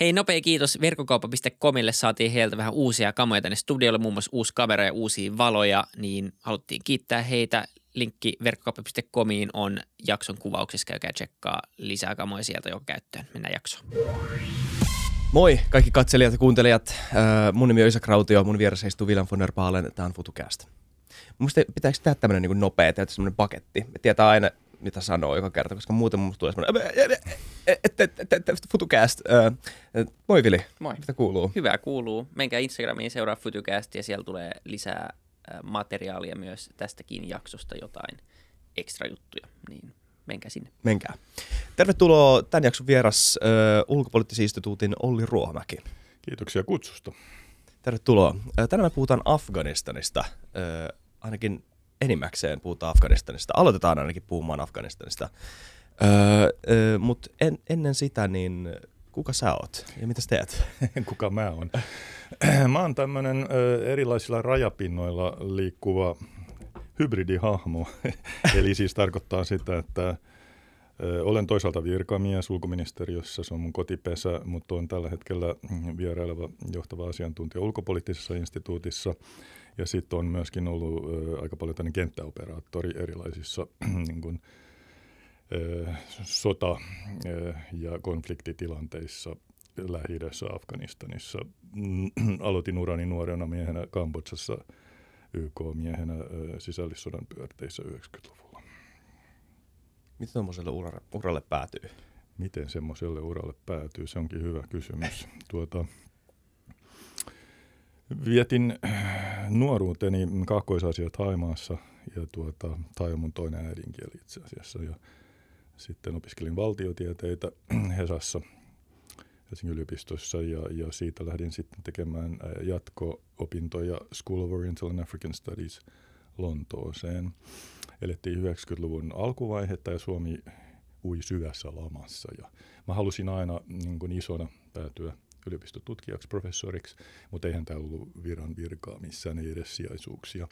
Hei, nopea kiitos verkkokauppa.comille. Saatiin heiltä vähän uusia kamoja tänne studiolle, muun muassa uusi kamera ja uusia valoja, niin haluttiin kiittää heitä. Linkki verkkokauppa.comiin on jakson kuvauksessa. Käykää tsekkaa lisää kamoja sieltä jo käyttöön. Mennään jaksoon. Moi kaikki katselijat ja kuuntelijat. Mun nimi on Isa Krautio, mun vieressä istuu William von der Baalen, tää on FutuCast. Musta pitäisi tehdä tämmönen niin nopea, tehdä semmonen paketti. Me tietää aina, mitä sanoo joka kerta, koska muuten mun tulee semmoinen, FutuCast. Moi Vili, Moi. mitä kuuluu? Hyvää kuuluu. Menkää Instagramiin seuraa FutuCast ja siellä tulee lisää äh, materiaalia myös tästäkin jaksosta jotain ekstra juttuja, niin menkää sinne. Menkää. Tervetuloa tämän jakson vieras uh, ulkopoliittisen instituutin Olli Ruohomäki. Kiitoksia kutsusta. Tervetuloa. Tänään me puhutaan Afganistanista, Ö, ainakin enimmäkseen puhutaan Afganistanista. Aloitetaan ainakin puhumaan Afganistanista. Mutta en, ennen sitä, niin kuka sä oot ja mitä teet? Kuka mä oon? Mä oon tämmönen ö, erilaisilla rajapinnoilla liikkuva hybridihahmo. Eli siis tarkoittaa sitä, että olen toisaalta virkamies ulkoministeriössä, se on mun kotipesä, mutta on tällä hetkellä mm, vieraileva johtava asiantuntija ulkopoliittisessa instituutissa. Ja sitten on myöskin ollut ö, aika paljon tämmöinen kenttäoperaattori erilaisissa niin kun, ö, sota- ja konfliktitilanteissa lähi Afganistanissa. Mm, Aloitin urani nuorena miehenä Kambodsassa YK-miehenä ö, sisällissodan pyörteissä 90-luvulla. Miten tuommoiselle uralle, uralle päätyy? Miten semmoiselle uralle päätyy, se onkin hyvä kysymys. Tuota, vietin äh, nuoruuteni kaakkoisasiat Haimaassa ja tuota, tai on mun toinen äidinkieli itse asiassa. Ja sitten opiskelin valtiotieteitä Hesassa Helsingin yliopistossa ja, ja siitä lähdin sitten tekemään äh, jatko-opintoja School of Oriental and African Studies Lontooseen. Elettiin 90-luvun alkuvaihetta ja Suomi ui syvässä lamassa. Ja mä halusin aina niin kuin isona päätyä yliopistotutkijaksi, professoriksi, mutta eihän tämä ollut viran virkaa missään, ei edes sijaisuuksia.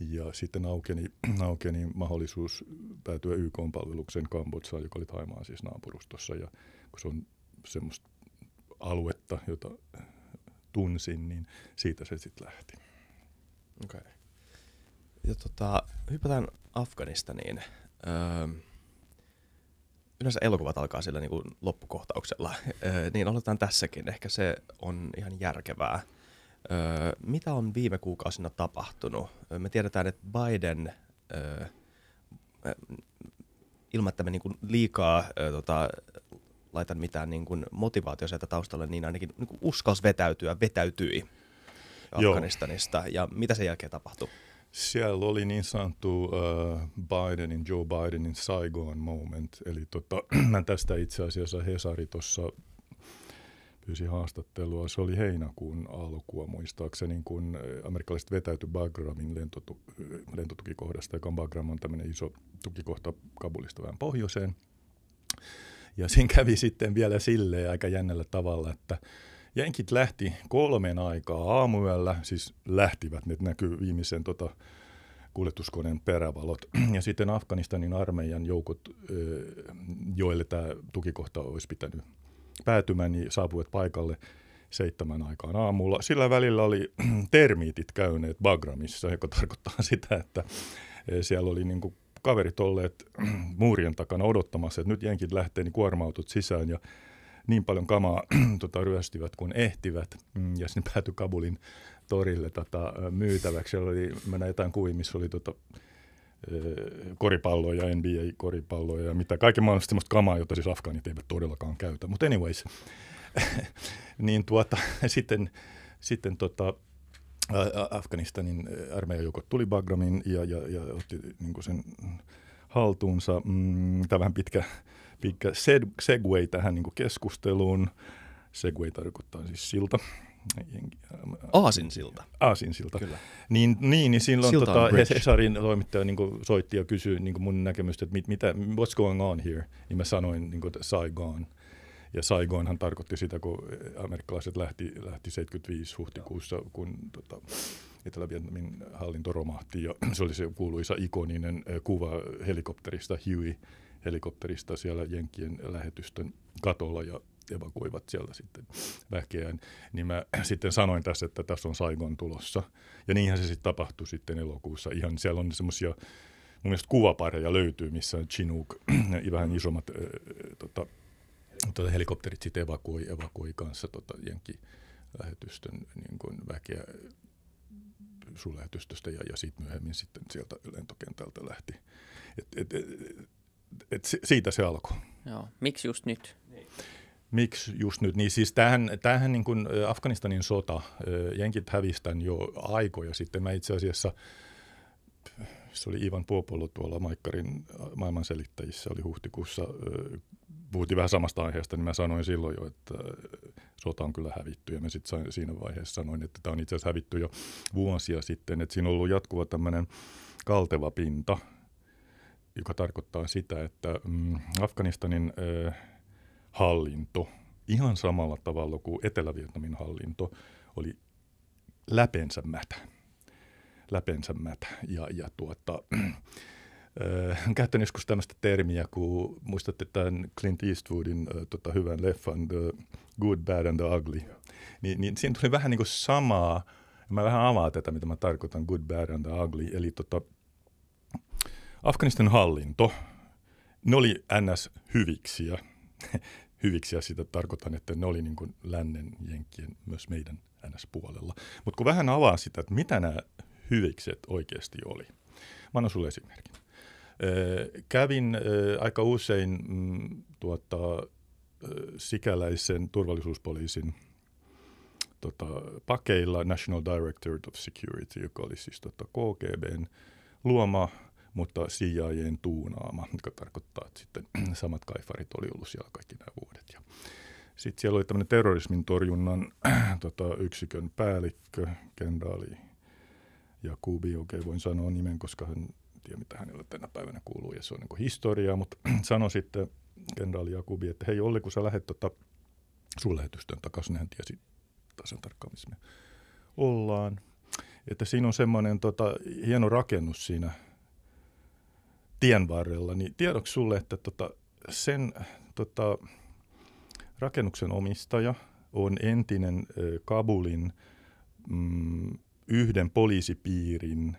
Ja sitten aukeni, aukeni mahdollisuus päätyä YK-palveluksen Kambodsaan, joka oli Taimaan siis naapurustossa. Ja kun se on semmoista aluetta, jota tunsin, niin siitä se sitten lähti. Okei. Okay. Ja tota, hypätään Afganistaniin. Öö, yleensä elokuvat alkaa sillä niin kuin loppukohtauksella, öö, niin aloitetaan tässäkin. Ehkä se on ihan järkevää. Öö, mitä on viime kuukausina tapahtunut? Me tiedetään, että Biden, öö, me niin kuin liikaa öö, tota, laitan mitään niin kuin motivaatio sieltä taustalle, niin ainakin niin kuin uskalsi vetäytyä, vetäytyi Joo. Afganistanista. Ja mitä sen jälkeen tapahtui? Siellä oli niin sanottu uh, Bidenin, Joe Bidenin Saigon moment. Eli tota, tästä itse asiassa Hesari tuossa pyysi haastattelua. Se oli heinäkuun alkua muistaakseni, kun amerikkalaiset vetäytyi Bagramin lentotu- lentotukikohdasta, joka on Bagram on tämmöinen iso tukikohta Kabulista vähän pohjoiseen. Ja siinä kävi sitten vielä silleen aika jännällä tavalla, että Jenkit lähti kolmen aikaa aamuyöllä, siis lähtivät, ne näkyy viimeisen tota, kuljetuskoneen perävalot. Ja sitten Afganistanin armeijan joukot, joille tämä tukikohta olisi pitänyt päätymään, niin saapuivat paikalle seitsemän aikaan aamulla. Sillä välillä oli termiitit käyneet Bagramissa, joka tarkoittaa sitä, että siellä oli niin kuin kaverit olleet muurien takana odottamassa, että nyt jenkit lähtee niin kuorma-autot sisään ja niin paljon kamaa tota, ryöstivät kuin ehtivät. Mm, Ja sinne päätyi Kabulin torille tota, myytäväksi. Siellä oli, mä näin jotain kuvia, missä oli tota, koripalloja, NBA-koripalloja ja mitä. Kaiken maailmasta semmoista kamaa, jota siis afgaanit eivät todellakaan käytä. Mutta anyways, niin tuota, sitten, sitten tota, Afganistanin armeijajoukot tuli Bagramin ja, ja, ja otti niin sen haltuunsa. Mm, Tämä vähän pitkä, pitkä seg- segway tähän niin keskusteluun. Segway tarkoittaa siis silta. Aasinsilta. Aasinsilta. Kyllä. Niin, niin, niin silloin Silta tota. Hesarin toimittaja niin soitti ja kysyi niin mun näkemystä, että mit, mitä, what's going on here? Niin mä sanoin niin kuin, Saigon. Ja Saigonhan tarkoitti sitä, kun amerikkalaiset lähti, lähti 75 huhtikuussa, kun tota, Etelä-Vietnamin hallinto romahti. Ja se oli se kuuluisa ikoninen kuva helikopterista, Huey helikopterista siellä Jenkkien lähetystön katolla. Ja evakuivat siellä sitten väkeään, niin mä sitten sanoin tässä, että tässä on Saigon tulossa. Ja niinhän se sitten tapahtui sitten elokuussa. Ihan siellä on semmoisia mun mielestä kuvapareja löytyy, missä Chinook vähän isommat äh, tota, tota, helikopterit sitten evakuoi, evakuoi kanssa tota, lähetystön niin kuin väkeä suurlähetystöstä ja, ja sitten myöhemmin sitten sieltä lentokentältä lähti. Et, et, et, et siitä se alkoi. Joo. Miksi just nyt? Miksi just nyt? Niin siis tämähän, tämähän niin kuin Afganistanin sota, jenkit hävistän jo aikoja sitten. Mä itse asiassa, se oli Ivan Puopolo tuolla Maikkarin maailmanselittäjissä, oli huhtikuussa, puhuttiin vähän samasta aiheesta, niin mä sanoin silloin jo, että sota on kyllä hävitty. Ja mä sitten siinä vaiheessa sanoin, että tämä on itse asiassa hävitty jo vuosia sitten, että siinä on ollut jatkuva tämmöinen kalteva pinta, joka tarkoittaa sitä, että mm, Afganistanin äh, hallinto, ihan samalla tavalla kuin Etelä-Vietnamin hallinto, oli läpensä mätä. Läpensä mätä. Ja, ja tuota, äh, käyttänyt joskus tämmöistä termiä, kun muistatte tämän Clint Eastwoodin äh, tota, hyvän leffan The Good, Bad and the Ugly. Niin, niin siinä tuli vähän niin kuin samaa, mä vähän avaan tätä, mitä mä tarkoitan Good, Bad and the Ugly. Eli tota, Afganistan hallinto, ne oli ns. hyviksiä. hyviksiä sitä tarkoitan, että ne oli niin kuin lännen jenkkien myös meidän ns-puolella. Mutta kun vähän avaa sitä, että mitä nämä hyvikset oikeasti oli. Mä annan sulle esimerkin. Kävin aika usein mm, tuota, sikäläisen turvallisuuspoliisin tota, pakeilla National Directorate of Security, joka oli siis tota, KGBn luoma mutta CIAn tuunaama, mikä tarkoittaa, että sitten samat kaifarit oli ollut siellä kaikki nämä vuodet. Ja sitten siellä oli tämmöinen terrorismin torjunnan tota, yksikön päällikkö, kenraali Jakubi, okay, voin sanoa nimen, koska hän tiedä mitä hänelle tänä päivänä kuuluu ja se on niin historiaa, mutta sanoi sitten kenraali Jakubi, että hei Olli, kun sä lähdet tota, sun lähetystön takaisin, hän tiesi tasan tarkkaan, missä me ollaan. Että siinä on semmoinen tota, hieno rakennus siinä tien varrella, niin tiedoksi sulle, että tota, sen tota, rakennuksen omistaja on entinen äh, Kabulin mm, yhden poliisipiirin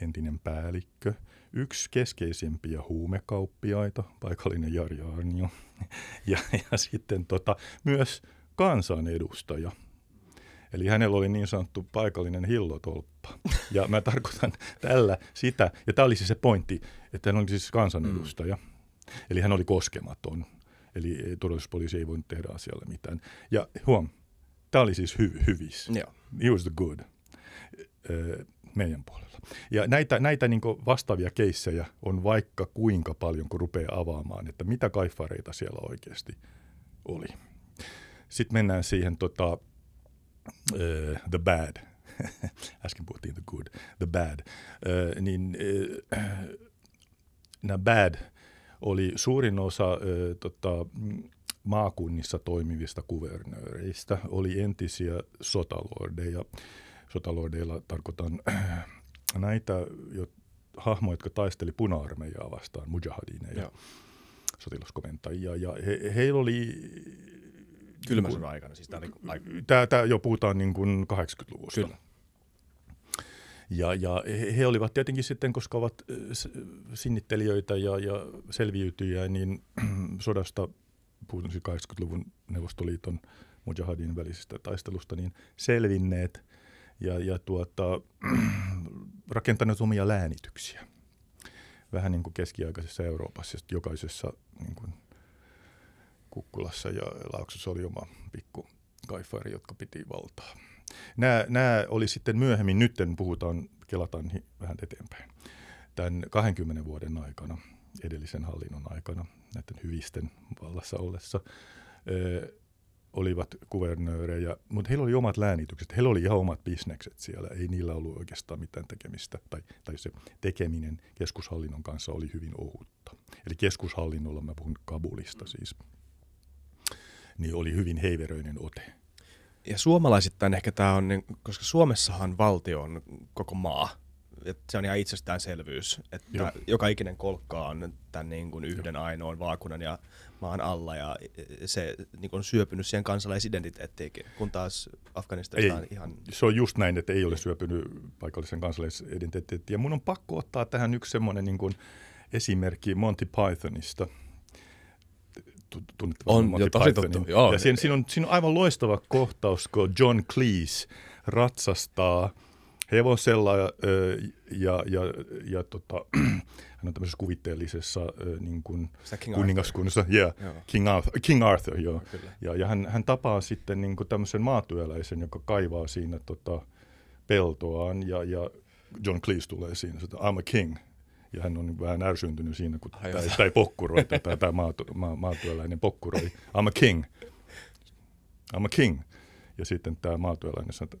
entinen päällikkö, yksi keskeisimpiä huumekauppiaita, paikallinen Jari Arnio, ja, ja sitten tota, myös kansanedustaja – Eli hänellä oli niin sanottu paikallinen hillotolppa. Ja mä tarkoitan tällä sitä, ja tämä oli siis se pointti, että hän oli siis kansanedustaja. Mm. Eli hän oli koskematon. Eli turvallisuuspoliisi ei voinut tehdä asialle mitään. Ja huom, tämä oli siis hy- hyvis. Yeah. He was the good meidän puolella. Ja näitä, näitä niin vastaavia keissejä on vaikka kuinka paljon, kun rupeaa avaamaan, että mitä kaifareita siellä oikeasti oli. Sitten mennään siihen tota, The Bad, äsken puhuttiin The Good, The Bad, uh, niin uh, nämä Bad oli suurin osa uh, tota, maakunnissa toimivista kuvernööreistä, oli entisiä sotalordeja. Sotalordeilla tarkoitan näitä jo, hahmoja, jotka taisteli puna-armeijaa vastaan, mujahadineja, sotilaskomentajia. Ja he, heillä oli Kylmän sodan aikana siis. Tämä, oli, tämä, tämä jo puhutaan niin kuin 80-luvusta. Kyllä. Ja, ja he, olivat tietenkin sitten, koska ovat sinnittelijöitä ja, ja selviytyjiä, niin sodasta, puhutaan 80-luvun siis Neuvostoliiton Mujahadin välisestä taistelusta, niin selvinneet ja, ja tuota, rakentaneet omia läänityksiä. Vähän niin kuin keskiaikaisessa Euroopassa, jokaisessa niin kuin Kukkulassa ja Laaksossa oli oma pikku kaifari, jotka piti valtaa. Nämä, nämä oli sitten myöhemmin, nyt puhutaan, kelataan vähän eteenpäin, tämän 20 vuoden aikana, edellisen hallinnon aikana, näiden hyvisten vallassa ollessa, ö, olivat kuvernöörejä, mutta heillä oli omat läänitykset, heillä oli ihan omat bisnekset siellä, ei niillä ollut oikeastaan mitään tekemistä, tai, tai se tekeminen keskushallinnon kanssa oli hyvin ohutta. Eli keskushallinnolla, mä puhun Kabulista siis, niin oli hyvin heiveröinen ote. Ja suomalaisittain ehkä tämä on, niin, koska Suomessahan valtio on koko maa, että se on ihan itsestäänselvyys, että Joo. joka ikinen kolkka on tämän niin kuin yhden ainoan vaakunan ja maan alla ja se niin kuin on syöpynyt siihen kansalaisidentiteettiinkin, kun taas Afganistanissa on ihan... Se on just näin, että ei ole syöpynyt paikallisen kansalaisidentiteettiin. Ja mun on pakko ottaa tähän yksi semmoinen niin kuin esimerkki Monty Pythonista. Tu- Tunnet On, jo, tosi tuttu, joo. Ja siinä, siinä, on, siinä on aivan loistava kohtaus, kun John Cleese ratsastaa hevosella ö, ja, ja, ja tota, hän on tämmöisessä kuvitteellisessa niin kuin King kuningaskunnassa. Yeah, Joo. King Arthur, King Arthur joo. Kyllä. Ja, ja hän, hän tapaa sitten niin kuin tämmöisen maatyöläisen, joka kaivaa siinä tota, peltoaan ja, ja John Cleese tulee siinä, että I'm a king. Ja hän on niin vähän ärsyntynyt siinä, kun tämä, pokkuroi, tämä, tämä maatu, ma, maatyöläinen pokkuroi. I'm a king. I'm a king. Ja sitten tämä maatyöläinen sanoo,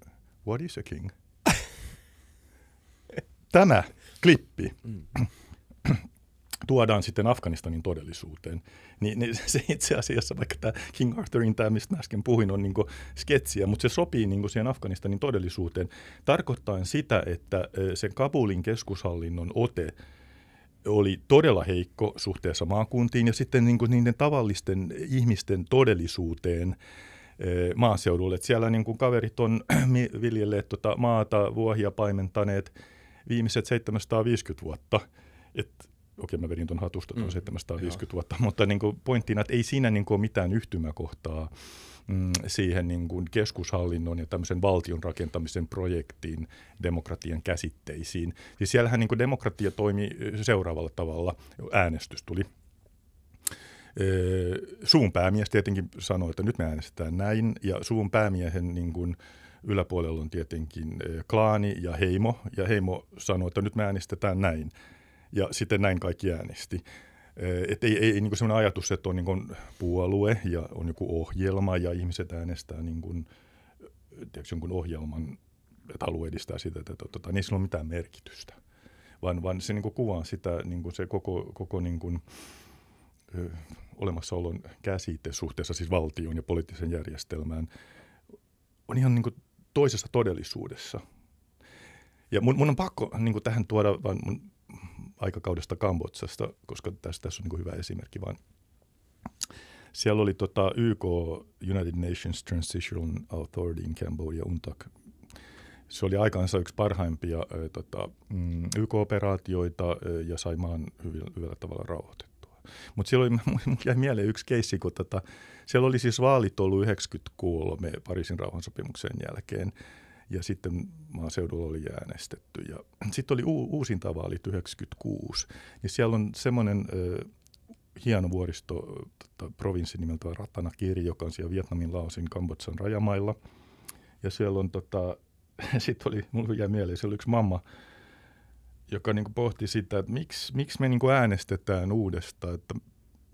what is a king? Tämä klippi tuodaan sitten Afganistanin todellisuuteen. Niin, niin se itse asiassa, vaikka tämä King Arthurin, tämä mistä äsken puhuin, on niin sketsiä, mutta se sopii niin siihen Afganistanin todellisuuteen, tarkoittaen sitä, että sen Kabulin keskushallinnon ote oli todella heikko suhteessa maakuntiin ja sitten niin kuin niiden tavallisten ihmisten todellisuuteen ö, maaseudulle. Et siellä niin kuin kaverit on viljelleet tota maata, vuohia paimentaneet viimeiset 750 vuotta. Et, okei, mä vedin tuon hatusta tuon Mm, 750 vuotta, mutta niin kuin pointtina, että ei siinä niin kuin ole mitään yhtymäkohtaa mm, siihen niin kuin keskushallinnon ja tämmöisen valtion rakentamisen projektiin, demokratian käsitteisiin. Siis siellähän niin kuin demokratia toimi seuraavalla tavalla. Äänestys tuli suun päämies tietenkin sanoi, että nyt me äänestetään näin, ja suun päämiehen niin kuin yläpuolella on tietenkin klaani ja heimo, ja heimo sanoi, että nyt me äänestetään näin, ja sitten näin kaikki äänesti. Että ei, ei, niin sellainen ajatus, että on niin puolue ja on joku ohjelma ja ihmiset äänestää niin kuin, tiedätkö, jonkun ohjelman, että haluaa edistää sitä, että tota, niin ei sillä ole mitään merkitystä. Vaan, vaan se niin kuvaa sitä, niin se koko, koko niin kuin, ö, olemassaolon käsite suhteessa siis valtion ja poliittiseen järjestelmään on ihan niin kuin toisessa todellisuudessa. Ja mun, mun on pakko niin kuin tähän tuoda vaan mun aikakaudesta Kambodsasta, koska tässä, tässä on niin kuin hyvä esimerkki vaan. Siellä oli tota YK, United Nations Transitional Authority in Cambodia, UNTAC. Se oli aikaansa yksi parhaimpia ö, tota, mm, YK-operaatioita ö, ja sai maan hyvällä, hyvällä tavalla rauhoitettua. Mutta siellä oli, jäi mieleen yksi keissi, kun tota, siellä oli siis vaalit ollut 93 Pariisin rauhansopimuksen jälkeen ja sitten maaseudulla oli äänestetty. Ja sitten oli u- uusintavaalit 96. Ja siellä on semmoinen ö, hieno vuoristo, tota, provinssi nimeltä Ratanakiri, joka on siellä Vietnamin, Laosin, Kambodsan rajamailla. Ja siellä on, tota, sitten oli, mulla jäi mieleen, siellä oli yksi mamma, joka niin pohti sitä, että miksi, miksi me niin äänestetään uudestaan. Että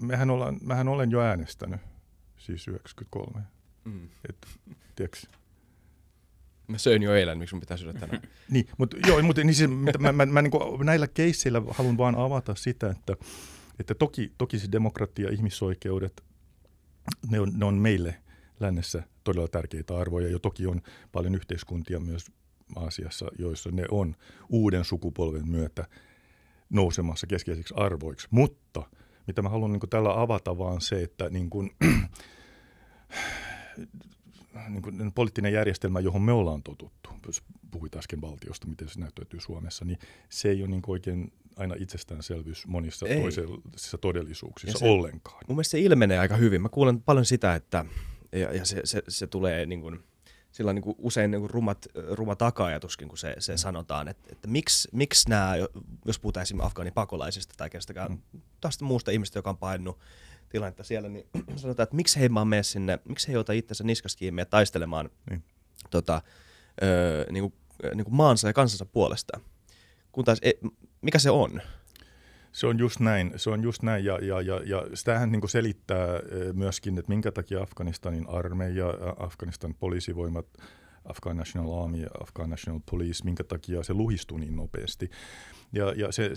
mehän, ollaan, mehän olen jo äänestänyt, siis 93. Mm. Et, tiedätkö, Mä söin jo eilen, miksi mun pitää syödä tänään. Niin, mutta joo, mutta niin siis, mä, mä, mä niin näillä keisseillä haluan vaan avata sitä, että, että toki, toki se demokratia, ihmisoikeudet, ne on, ne on meille lännessä todella tärkeitä arvoja ja toki on paljon yhteiskuntia myös Aasiassa, joissa ne on uuden sukupolven myötä nousemassa keskeisiksi arvoiksi. Mutta mitä mä haluan niin tällä avata vaan se, että niin kuin, niin kuin poliittinen järjestelmä, johon me ollaan totuttu, jos puhuit äsken valtiosta, miten se näyttäytyy Suomessa, niin se ei ole niin oikein aina itsestäänselvyys monissa Ei. toisissa todellisuuksissa Ja se- ollenkaan. Mun mielestä se ilmenee aika hyvin. Mä kuulen paljon sitä, että ja, ja se, se, se tulee niin kuin, sillä on niin kuin usein niin kuin rumat, ruma taka-ajatuskin, kun se, se sanotaan, että, että miksi, miksi nämä, jos puhutaan esimerkiksi afgaanipakolaisista tai kenestäkään mm. tästä muusta ihmistä, joka on painunut tilannetta siellä, niin sanotaan, että miksi he vaan mene sinne, miksi he ei ota itsensä niskasta kiinni ja taistelemaan Niin. tota, ö, niin kuin, niin kuin maansa ja kansansa puolesta. Kun taas, e, mikä se on? Se on just näin, se on just näin ja, ja, ja, ja sitähän niin selittää myöskin, että minkä takia Afganistanin armeija, Afganistan poliisivoimat, Afghan National Army ja Afghan National Police, minkä takia se luhistui niin nopeasti. Ja, ja se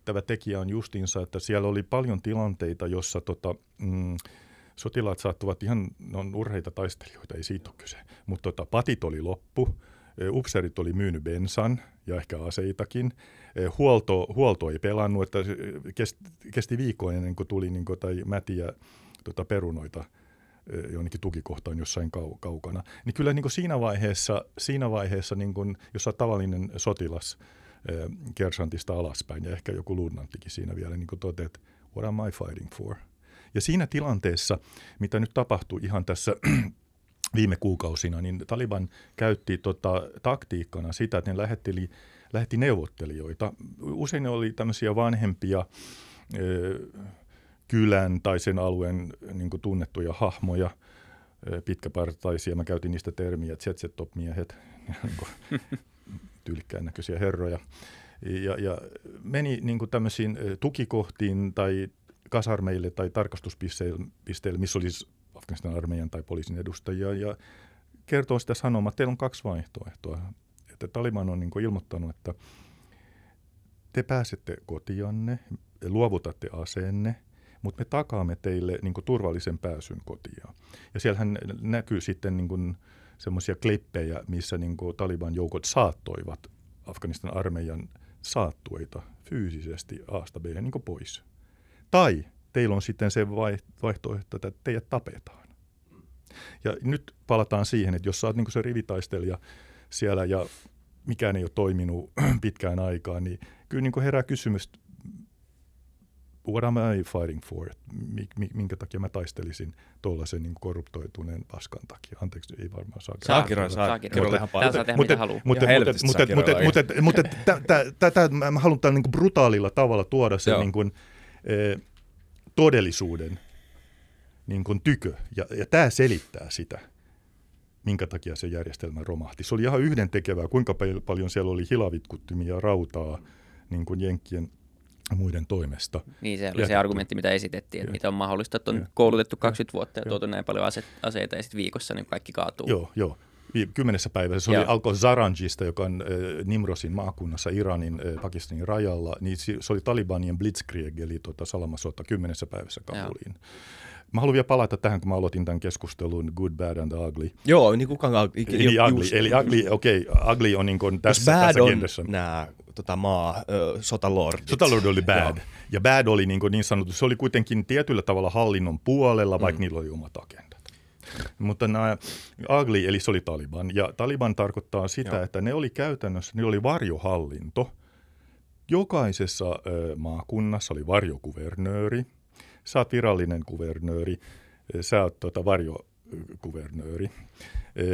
selittävä tekijä on justiinsa, että siellä oli paljon tilanteita, jossa tota, mm, sotilaat saattuvat ihan, ne on urheita taistelijoita, ei siitä ole kyse, mutta tota, patit oli loppu, Upseerit oli myynyt bensan ja ehkä aseitakin. Huolto, huolto ei pelannut, että kesti, kesti viikkoa ennen kuin tuli niin kuin, tai mätiä tota, perunoita jonnekin tukikohtaan jossain kau, kaukana. Niin kyllä niin kuin siinä vaiheessa, siinä vaiheessa niin kuin, jos olet tavallinen sotilas kersantista alaspäin, ja ehkä joku luutnanttikin siinä vielä niin kuin toteat, what am I fighting for? Ja siinä tilanteessa, mitä nyt tapahtui ihan tässä viime kuukausina, niin Taliban käytti tota, taktiikkana sitä, että ne lähetteli, lähetti neuvottelijoita. Usein ne oli tämmöisiä vanhempia ö, kylän tai sen alueen niin tunnettuja hahmoja, ö, pitkäpartaisia. Mä käytin niistä termiä, niin tyylikkään näköisiä herroja. Ja, ja meni niin kuin tämmöisiin tukikohtiin tai kasarmeille tai tarkastuspisteille, missä olisi Afganistan armeijan tai poliisin edustajia ja kertoo sitä sanomaa, että teillä on kaksi vaihtoehtoa. Että Taliban on niin ilmoittanut, että te pääsette kotianne, luovutatte aseenne, mutta me takaamme teille niin turvallisen pääsyn kotia. Ja siellähän näkyy sitten niin semmoisia klippejä, missä niin Taliban joukot saattoivat Afganistan armeijan saattueita fyysisesti A-B niin pois. Tai teillä on sitten se vaihtoehto, että teidät tapetaan. Ja nyt palataan siihen, että jos sä oot niin se rivitaistelija siellä ja mikään ei ole toiminut pitkään aikaan, niin kyllä niin herää kysymys, what am I fighting for? Minkä takia mä taistelisin tuollaisen niin korruptoituneen paskan takia? Anteeksi, ei varmaan saa Saa kirjoilla, saa kirjoilla. Täällä saa tehdä mitä haluaa. Mutta tätä mä haluan tällä niin brutaalilla tavalla tuoda sen niin kuin, eh, todellisuuden niin kuin tykö. Ja, ja tämä selittää sitä, minkä takia se järjestelmä romahti. Se oli ihan yhden tekevää, kuinka paljon siellä oli hilavitkuttimia rautaa niin kuin Jenkkien muiden toimesta. Niin, se oli jätetty. se argumentti, mitä esitettiin, että ja. mitä on mahdollista, että on ja. koulutettu 20 vuotta ja tuotu näin paljon ase- aseita ja sitten viikossa niin kaikki kaatuu. Joo, joo. Kymmenessä päivässä. Se oli alkoi Zaranjista, joka on äh, Nimrosin maakunnassa Iranin, äh, Pakistanin rajalla. Niin se oli Talibanien blitzkrieg, eli tuota, salamasota kymmenessä päivässä Kabuliin. Mä haluan vielä palata tähän, kun mä aloitin tämän keskustelun Good, Bad and Ugly. Joo, niin kukaan... Eli ugly, eli ugly, okei, okay, ugly on niin kuin tässä, bad tässä on nämä tota, maa, äh, sotalordit. Sotalord oli bad. Joo. Ja bad oli niin, kuin niin sanottu, se oli kuitenkin tietyllä tavalla hallinnon puolella, vaikka mm. niillä oli omat agendat. Mutta nämä ugly, eli se oli Taliban. Ja Taliban tarkoittaa sitä, Joo. että ne oli käytännössä, ne oli varjohallinto. Jokaisessa ö, maakunnassa oli varjokuvernööri – sä oot virallinen kuvernööri, sä oot tuota varjokuvernööri.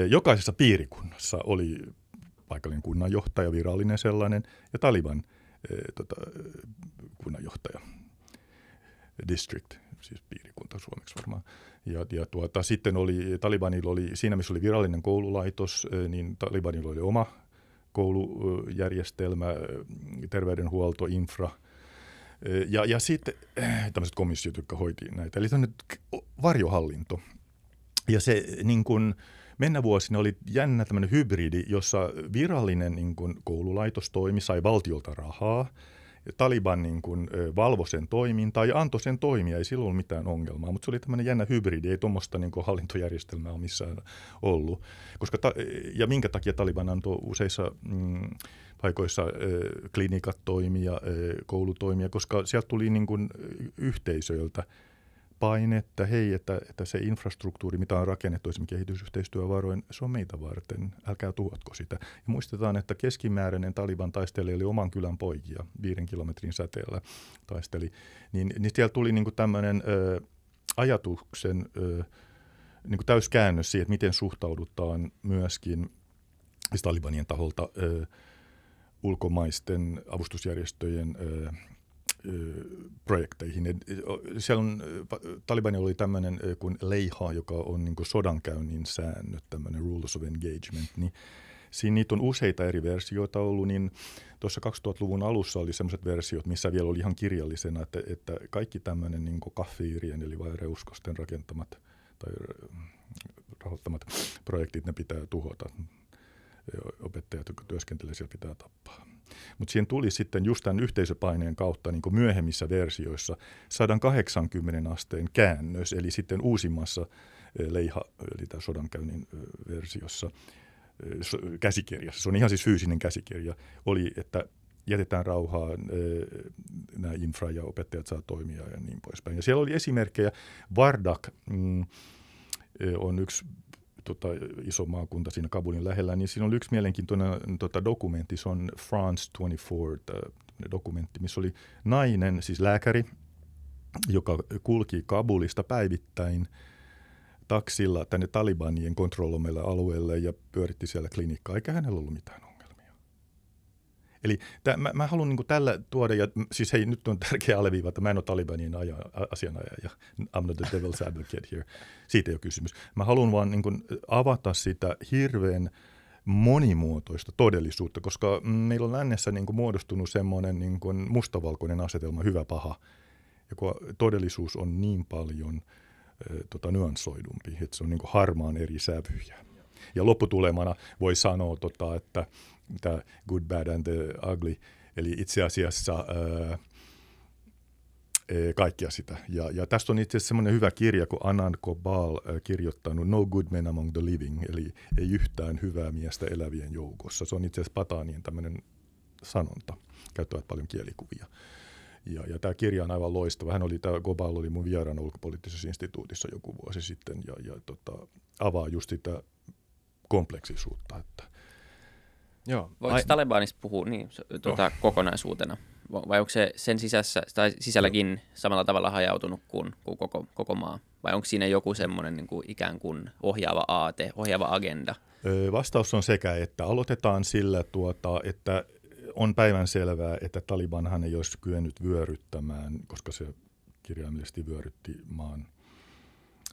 Jokaisessa piirikunnassa oli paikallinen kunnanjohtaja, virallinen sellainen, ja Taliban tota, kunnanjohtaja, district, siis piirikunta suomeksi varmaan. Ja, ja tuota, sitten oli, Talibanilla oli, siinä missä oli virallinen koululaitos, niin Talibanilla oli oma koulujärjestelmä, terveydenhuolto, infra – ja, ja sitten äh, tämmöiset komissiot, jotka hoiti näitä. Eli tämmöinen varjohallinto. Ja se niin kuin, mennä vuosina oli jännä tämmöinen hybridi, jossa virallinen niin kuin, koululaitos toimi, sai valtiolta rahaa – Taliban niin kuin, valvoi sen toimintaa ja antoi sen toimia, ei silloin ollut mitään ongelmaa, mutta se oli tämmöinen jännä hybridi, ei tuommoista niin hallintojärjestelmää ole missään ollut. Koska ta- ja minkä takia Taliban antoi useissa mm, paikoissa äh, klinikat toimia, äh, koulutoimia, koska sieltä tuli niin kuin, yhteisöiltä – paine, että hei, että, että se infrastruktuuri, mitä on rakennettu esimerkiksi kehitysyhteistyövaroin, se on meitä varten, älkää tuhotko sitä. Ja muistetaan, että keskimääräinen Taliban taistelija oli oman kylän poikia, viiden kilometrin säteellä taisteli, niin, niin siellä tuli niin tämmöinen ajatuksen ö, niin kuin täyskäännös siihen, että miten suhtaudutaan myöskin siis Talibanien taholta ö, ulkomaisten avustusjärjestöjen ö, projekteihin. Siellä on, Talibanilla oli tämmöinen kuin leiha, joka on niin kuin sodankäynnin säännöt, tämmöinen rules of engagement, niin Siinä niitä on useita eri versioita ollut, niin tuossa 2000-luvun alussa oli sellaiset versiot, missä vielä oli ihan kirjallisena, että, että kaikki tämmöinen niin kafiirien eli vaireuskosten rakentamat tai rahoittamat projektit, ne pitää tuhota. Opettajat, jotka työskentelevät siellä, pitää tappaa. Mutta siihen tuli sitten just tämän yhteisöpaineen kautta niin myöhemmissä versioissa 180 asteen käännös, eli sitten uusimmassa Leiha, eli tämä sodankäynnin versiossa, käsikirjassa, se on ihan siis fyysinen käsikirja, oli, että jätetään rauhaa, nämä infra ja opettajat saa toimia ja niin poispäin. Ja siellä oli esimerkkejä. Vardak mm, on yksi tota, iso maakunta siinä Kabulin lähellä, niin siinä oli yksi mielenkiintoinen tota, dokumentti, se on France 24 dokumentti, missä oli nainen, siis lääkäri, joka kulki Kabulista päivittäin taksilla tänne Talibanien kontrolloimelle alueelle ja pyöritti siellä klinikkaa, eikä hänellä ollut mitään. Eli täm, mä, mä haluan niin tällä tuoda, ja siis hei, nyt on tärkeä alleviiva, että mä en ole Talibanien aja, asianajaja, I'm not the devil's advocate here, siitä ei ole kysymys. Mä haluan vaan niin avata sitä hirveän monimuotoista todellisuutta, koska meillä on lännessä niin kuin muodostunut semmoinen niin kuin mustavalkoinen asetelma, hyvä paha, kun todellisuus on niin paljon tota, nyanssoidumpi, että se on niin kuin harmaan eri sävyjä. Ja lopputulemana voi sanoa, tota, että tämä good, bad and the ugly, eli itse asiassa ää, kaikkia sitä. Ja, ja tästä on itse asiassa semmoinen hyvä kirja, kun Anand Kobal kirjoittanut No Good Men Among the Living, eli ei yhtään hyvää miestä elävien joukossa. Se on itse asiassa Patanien tämmöinen sanonta, käyttävät paljon kielikuvia. Ja, ja tämä kirja on aivan loistava. Hän oli, tämä Gobal oli mun vieraana ulkopoliittisessa instituutissa joku vuosi sitten ja, ja tota, avaa just sitä kompleksisuutta. Että. Joo. Voiko Ai... Talebanista puhua niin, tuota, oh. kokonaisuutena? Vai onko se sen sisässä, tai sisälläkin samalla tavalla hajautunut kuin, kuin koko, koko maa? Vai onko siinä joku semmoinen niin kuin ikään kuin ohjaava aate, ohjaava agenda? Vastaus on sekä, että aloitetaan sillä, tuota, että on päivän selvää, että Talibanhan ei olisi kyennyt vyöryttämään, koska se kirjaimellisesti vyörytti maan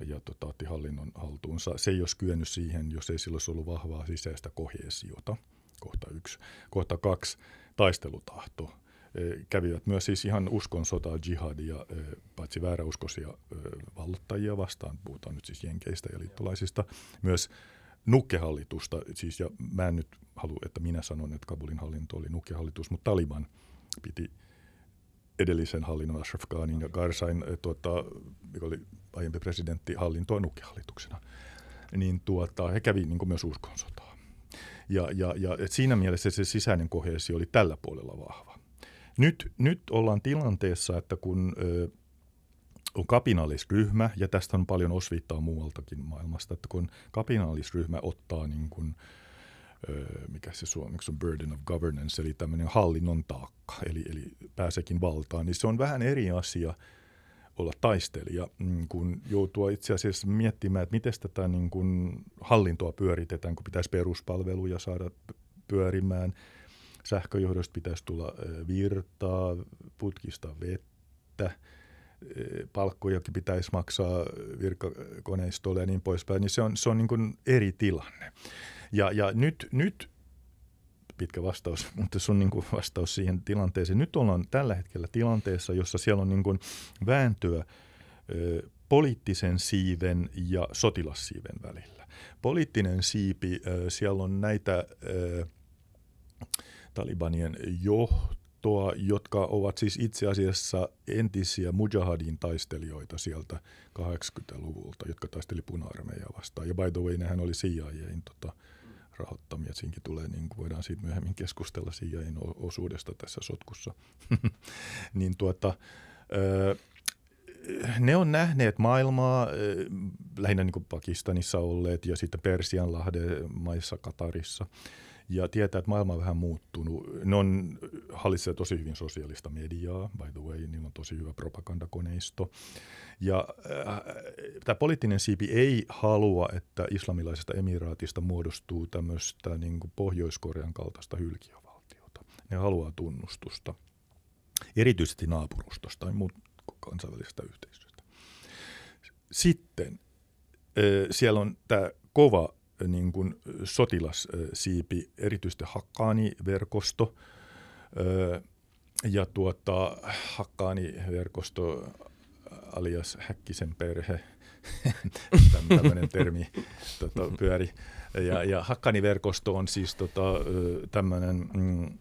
ja tota, otti hallinnon haltuunsa. Se ei olisi kyennyt siihen, jos ei sillä olisi ollut vahvaa sisäistä kohesiota, kohta yksi. Kohta kaksi, taistelutahto. E, kävivät myös siis ihan uskon sotaa, jihadia, e, paitsi vääräuskoisia e, vallottajia vastaan, puhutaan nyt siis jenkeistä ja liittolaisista, myös nukkehallitusta, siis ja mä en nyt halua, että minä sanon, että Kabulin hallinto oli nukkehallitus, mutta Taliban piti edellisen hallinnon Ashraf Ghanin ja Garsain, eh, tuota, joka oli aiempi presidentti, hallintoa nukkehallituksena. Niin tuota, he kävi niin myös uskonsotaa. Ja, ja, ja et siinä mielessä se sisäinen kohesio oli tällä puolella vahva. Nyt, nyt ollaan tilanteessa, että kun ö, on kapinallisryhmä, ja tästä on paljon osviittaa muualtakin maailmasta, että kun kapinallisryhmä ottaa niin kuin, mikä se suomeksi on burden of governance, eli tämmöinen hallinnon taakka, eli, eli pääsekin valtaan, niin se on vähän eri asia olla taistelija, mm, kun joutua itse asiassa miettimään, että miten tätä niin kuin hallintoa pyöritetään, kun pitäisi peruspalveluja saada pyörimään, sähköjohdosta pitäisi tulla virtaa, putkista vettä, palkkojakin pitäisi maksaa virkakoneistolle ja niin poispäin, niin se on, se on niin kuin eri tilanne. Ja, ja nyt, nyt, pitkä vastaus, mutta sun niin kuin vastaus siihen tilanteeseen. Nyt ollaan tällä hetkellä tilanteessa, jossa siellä on niin kuin vääntöä ö, poliittisen siiven ja sotilassiiven välillä. Poliittinen siipi, ö, siellä on näitä ö, Talibanien johto, johtoa, jotka ovat siis itse asiassa entisiä mujahadin taistelijoita sieltä 80-luvulta, jotka taisteli puna-armeijaa vastaan. Ja by the way, nehän oli CIAin tota, rahoittamia. Siinkin tulee, niin kuin voidaan siitä myöhemmin keskustella CIAin osuudesta tässä sotkussa. niin tuota, ne on nähneet maailmaa, lähinnä niin kuin Pakistanissa olleet ja sitten Persianlahden maissa Katarissa – ja tietää, että maailma on vähän muuttunut. Ne on hallitsee tosi hyvin sosiaalista mediaa, by the way, niillä on tosi hyvä propagandakoneisto. Ja äh, tämä poliittinen siipi ei halua, että islamilaisesta emiraatista muodostuu tämmöistä niin Pohjois-Korean kaltaista hylkiövaltiota. Ne haluaa tunnustusta, erityisesti naapurustosta tai muut kansainvälisestä yhteistyöstä. Sitten äh, siellä on tämä kova niin kuin sotilassiipi, erityisesti Hakkaani-verkosto. Ja tuota, Hakkaani-verkosto alias Häkkisen perhe, tämmöinen termi tota, pyöri. Ja, ja Hakkani-verkosto on siis tota, tämmöinen mm,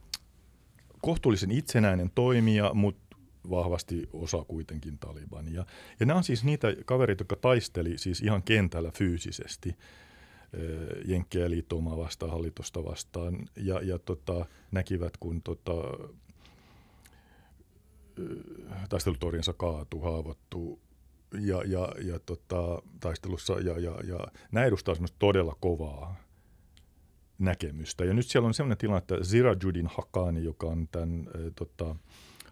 kohtuullisen itsenäinen toimija, mutta vahvasti osa kuitenkin Talibania. Ja nämä on siis niitä kavereita, jotka taisteli siis ihan kentällä fyysisesti Jenkkejä liittoumaa vastaan, hallitusta vastaan ja, ja tota, näkivät, kun tota, taistelutorinsa kaatuu, haavoittuu ja, ja, ja tota, taistelussa. Ja, ja, ja nämä edustaa todella kovaa näkemystä. Ja nyt siellä on sellainen tilanne, että Zirajudin Hakani, joka on tämän tota,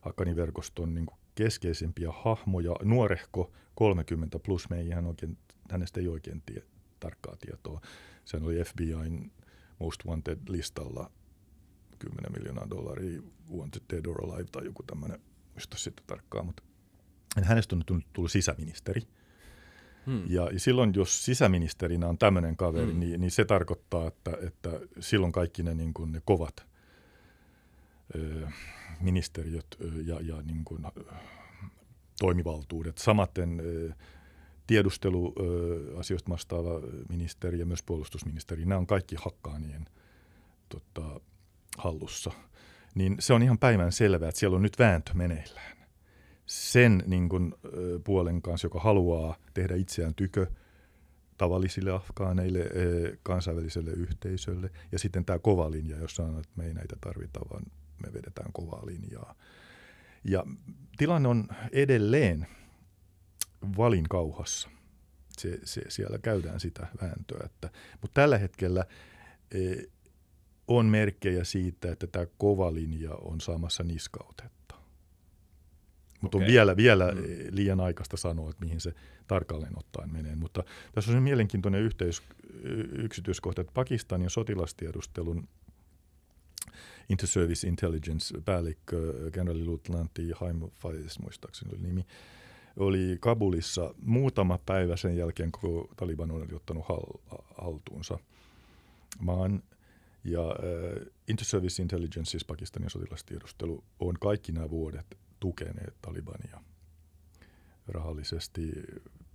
Hakani-verkoston niin keskeisimpiä hahmoja, nuorehko 30 plus, me ei ihan oikein, hänestä ei oikein tie, tarkkaa tietoa. Sen oli FBIn Most Wanted-listalla 10 miljoonaa dollaria, Wanted Dead or Alive tai joku tämmöinen, muista sitten tarkkaan, mutta hänestä on tullut sisäministeri. Hmm. Ja, ja silloin, jos sisäministerinä on tämmöinen kaveri, hmm. niin, niin se tarkoittaa, että, että silloin kaikki ne, niin kuin ne kovat ö, ministeriöt ja, ja niin kuin, toimivaltuudet, samaten ö, tiedusteluasioista vastaava ministeri ja myös puolustusministeri, nämä on kaikki hakkaanien tota, hallussa. Niin se on ihan päivän selvää, että siellä on nyt vääntö meneillään. Sen niin kuin, puolen kanssa, joka haluaa tehdä itseään tykö tavallisille afgaaneille, kansainväliselle yhteisölle. Ja sitten tämä kova linja, jossa on, että me ei näitä tarvita, vaan me vedetään kovaa linjaa. Ja tilanne on edelleen valin kauhassa. Se, se, siellä käydään sitä vääntöä. Että, mutta tällä hetkellä e, on merkkejä siitä, että tämä kova linja on saamassa niskautetta. Mutta okay. on vielä, vielä mm. liian aikaista sanoa, että mihin se tarkalleen ottaen menee. Mutta tässä on se mielenkiintoinen yhteys, yksityiskohta, että Pakistanin sotilastiedustelun Interservice Intelligence-päällikkö, generaliluutnantti Haim Faiz, muistaakseni oli nimi, oli Kabulissa muutama päivä sen jälkeen, kun Taliban oli ottanut hal- haltuunsa maan. Ja äh, Interservice Intelligence, siis Pakistanin sotilastiedustelu, on kaikki nämä vuodet tukeneet Talibania rahallisesti,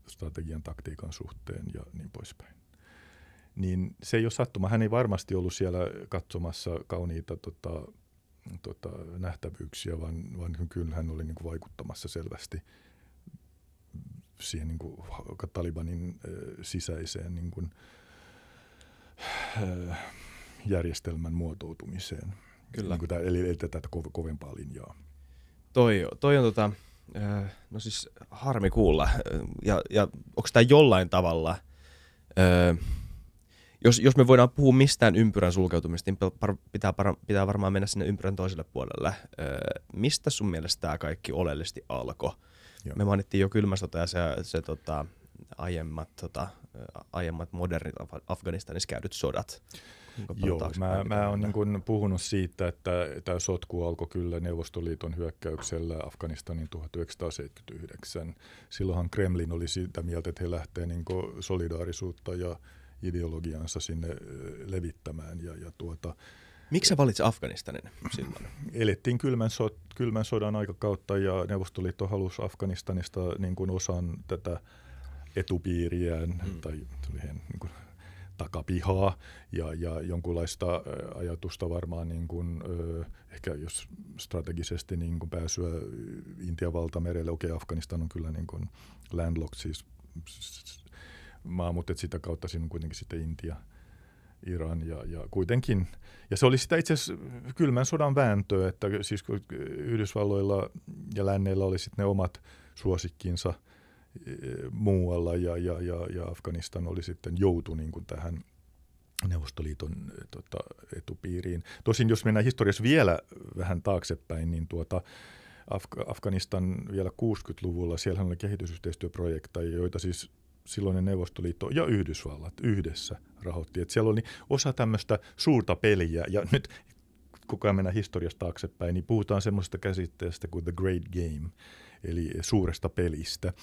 strategian, taktiikan suhteen ja niin poispäin. Niin se ei ole sattuma. Hän ei varmasti ollut siellä katsomassa kauniita tota, tota, nähtävyyksiä, vaan, vaan kyllä hän oli niin kuin vaikuttamassa selvästi – siihen niin kuin Talibanin sisäiseen niin kuin, järjestelmän muotoutumiseen. Kyllä. Niin kuin tämä, eli, eli tätä kovempaa linjaa. Toi, toi on tota, no siis harmi kuulla. Ja, ja onko tämä jollain tavalla, jos, jos me voidaan puhua mistään ympyrän sulkeutumista, niin pitää, pitää varmaan mennä sinne ympyrän toiselle puolelle. Mistä sun mielestä tämä kaikki oleellisesti alkoi? Joo. Me mainittiin jo kylmä sota ja se, se tota, aiemmat, tota, aiemmat modernit Afganistanissa käydyt sodat. Joo, mä, mä oon niin puhunut siitä, että tämä sotku alkoi kyllä Neuvostoliiton hyökkäyksellä Afganistanin 1979. Silloinhan Kremlin oli sitä mieltä, että he lähtee niin solidaarisuutta ja ideologiansa sinne levittämään. Ja, ja tuota, Miksi sä valitsit Afganistanin silloin? Elettiin kylmän, so, kylmän sodan aikakautta ja Neuvostoliitto halusi Afganistanista niin kuin osan tätä etupiiriään mm. tai niin kuin, takapihaa ja, ja jonkunlaista ajatusta varmaan niin kuin, ehkä jos strategisesti niin kuin pääsyä Intian valtamerelle, okei okay, Afganistan on kyllä niin kuin landlocked siis maa, mutta sitä kautta siinä on kuitenkin sitten Intia – Iran ja, ja kuitenkin, ja se oli sitä itse asiassa kylmän sodan vääntöä, että siis kun Yhdysvalloilla ja länneillä oli sitten ne omat suosikkinsa e, muualla ja, ja, ja, ja Afganistan oli sitten joutu niin kuin tähän Neuvostoliiton e, tota, etupiiriin. Tosin jos mennään historiassa vielä vähän taaksepäin, niin tuota, Af- Afganistan vielä 60-luvulla, siellä oli kehitysyhteistyöprojekteja, joita siis silloinen Neuvostoliitto ja Yhdysvallat yhdessä rahoitti. Et siellä oli osa tämmöistä suurta peliä ja nyt koko ajan mennään historiasta taaksepäin, niin puhutaan semmoisesta käsitteestä kuin the great game, eli suuresta pelistä.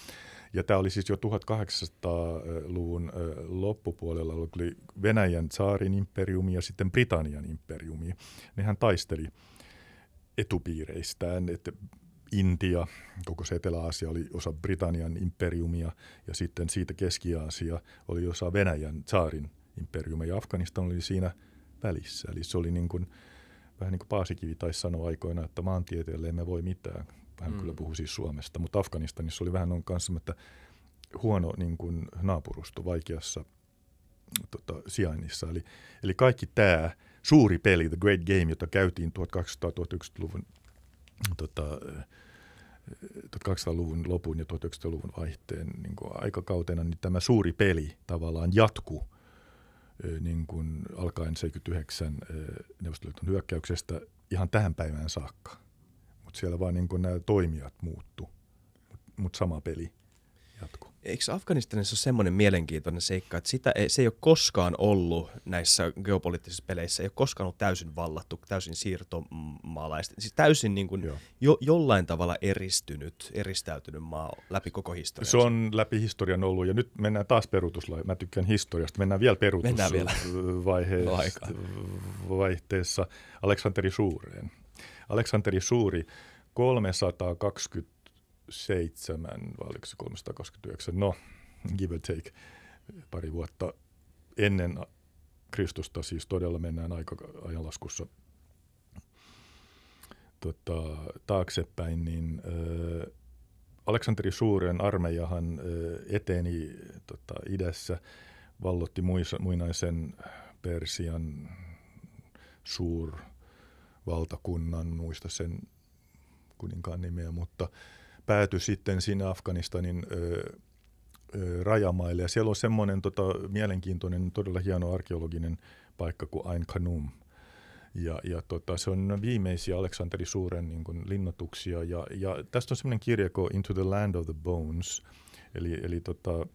Ja tämä oli siis jo 1800-luvun loppupuolella, oli Venäjän saarin imperiumi ja sitten Britannian imperiumi. Nehän taisteli etupiireistään, että Intia, koko se Etelä-Aasia oli osa Britannian imperiumia ja sitten siitä Keski-Aasia oli osa Venäjän saarin imperiumia ja Afganistan oli siinä välissä. Eli se oli niin kuin, vähän niin kuin Paasikivi taisi sanoa aikoina, että maantieteelle emme voi mitään. Hän mm. kyllä puhui siis Suomesta, mutta Afganistanissa oli vähän on kanssa että huono niin kuin naapurusto vaikeassa tota, sijainnissa. Eli, eli kaikki tämä suuri peli, The Great Game, jota käytiin 1200-1900-luvun tota, 1800-luvun lopun ja 1900-luvun vaihteen niin kuin aikakautena, niin tämä suuri peli tavallaan jatkuu niin kuin alkaen 79 Neuvostoliiton hyökkäyksestä ihan tähän päivään saakka. Mutta siellä vaan niin kuin nämä toimijat muuttu, mutta mut sama peli jatkuu. Eikö Afganistanissa ole semmoinen mielenkiintoinen seikka, että sitä ei, se ei ole koskaan ollut näissä geopoliittisissa peleissä, ei ole koskaan ollut täysin vallattu, täysin siirtomaalaista, siis täysin niin kuin jo, jollain tavalla eristynyt, eristäytynyt maa läpi koko historian. Se on läpi historian ollut ja nyt mennään taas peruutuslain. Mä tykkään historiasta, mennään vielä peruutusvaiheessa Aleksanteri Suureen. Aleksanteri Suuri 320 seitsemän vai oliko se 329, no give or take, pari vuotta ennen Kristusta, siis todella mennään aika ajanlaskussa tota, taaksepäin, niin äh, Aleksanteri Suuren armeijahan äh, eteni tota, idässä, vallotti muisa, muinaisen Persian suurvaltakunnan, muista sen kuninkaan nimeä, mutta päätyi sitten sinne Afganistanin ö, ö, rajamaille. Ja siellä on semmoinen tota, mielenkiintoinen, todella hieno arkeologinen paikka kuin Ain Khanum. Ja, ja tota, se on viimeisiä Aleksanteri Suuren niin kuin, linnoituksia. Ja, ja tästä on semmoinen kirja kuin Into the Land of the Bones, eli, eli tota,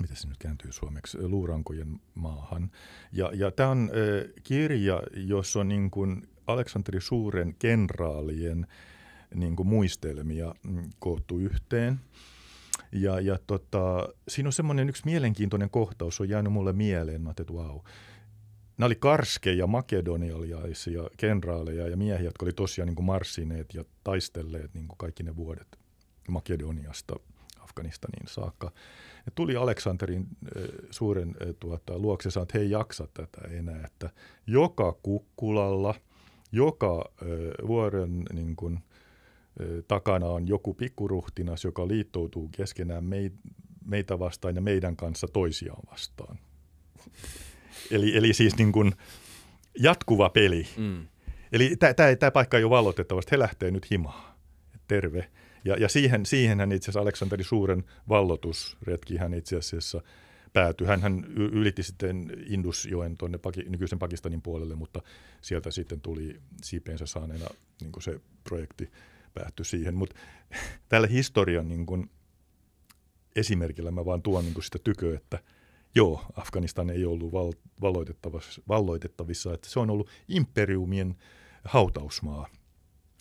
miten se nyt kääntyy suomeksi, luurankojen maahan. Ja, ja tämä on äh, kirja, jossa on niin kuin Aleksanteri Suuren kenraalien niin kuin muistelmia mm, koottu yhteen. Ja, ja tota, siinä on semmoinen yksi mielenkiintoinen kohtaus, on jäänyt mulle mieleen, mä että wow. Nämä oli karskeja makedonialaisia kenraaleja ja miehiä, jotka oli tosiaan niin kuin marssineet ja taistelleet niin kuin kaikki ne vuodet Makedoniasta Afganistaniin saakka. Ja tuli Aleksanterin äh, suuren äh, tuota, luokse että he ei jaksa tätä enää, että joka kukkulalla, joka äh, vuoren niin kuin, takana on joku pikkuruhtinas, joka liittoutuu keskenään meitä vastaan ja meidän kanssa toisiaan vastaan. Eli, eli siis niin kuin jatkuva peli. Mm. Eli tämä paikka ei ole vallotettavasti, he lähtee nyt himaan. Terve. Ja, ja siihen, siihenhän itse asiassa Aleksanteri Suuren vallotusretki hän itse asiassa päätyi. Hän, hän ylitti sitten Indusjoen tuonne Paki, nykyisen Pakistanin puolelle, mutta sieltä sitten tuli siipeensä saaneena niin se projekti päätty siihen. Mutta tällä historian niin kun, esimerkillä mä vaan tuon niin kun sitä tykö, että joo, Afganistan ei ollut val, valloitettavissa, valloitettavissa, että se on ollut imperiumien hautausmaa.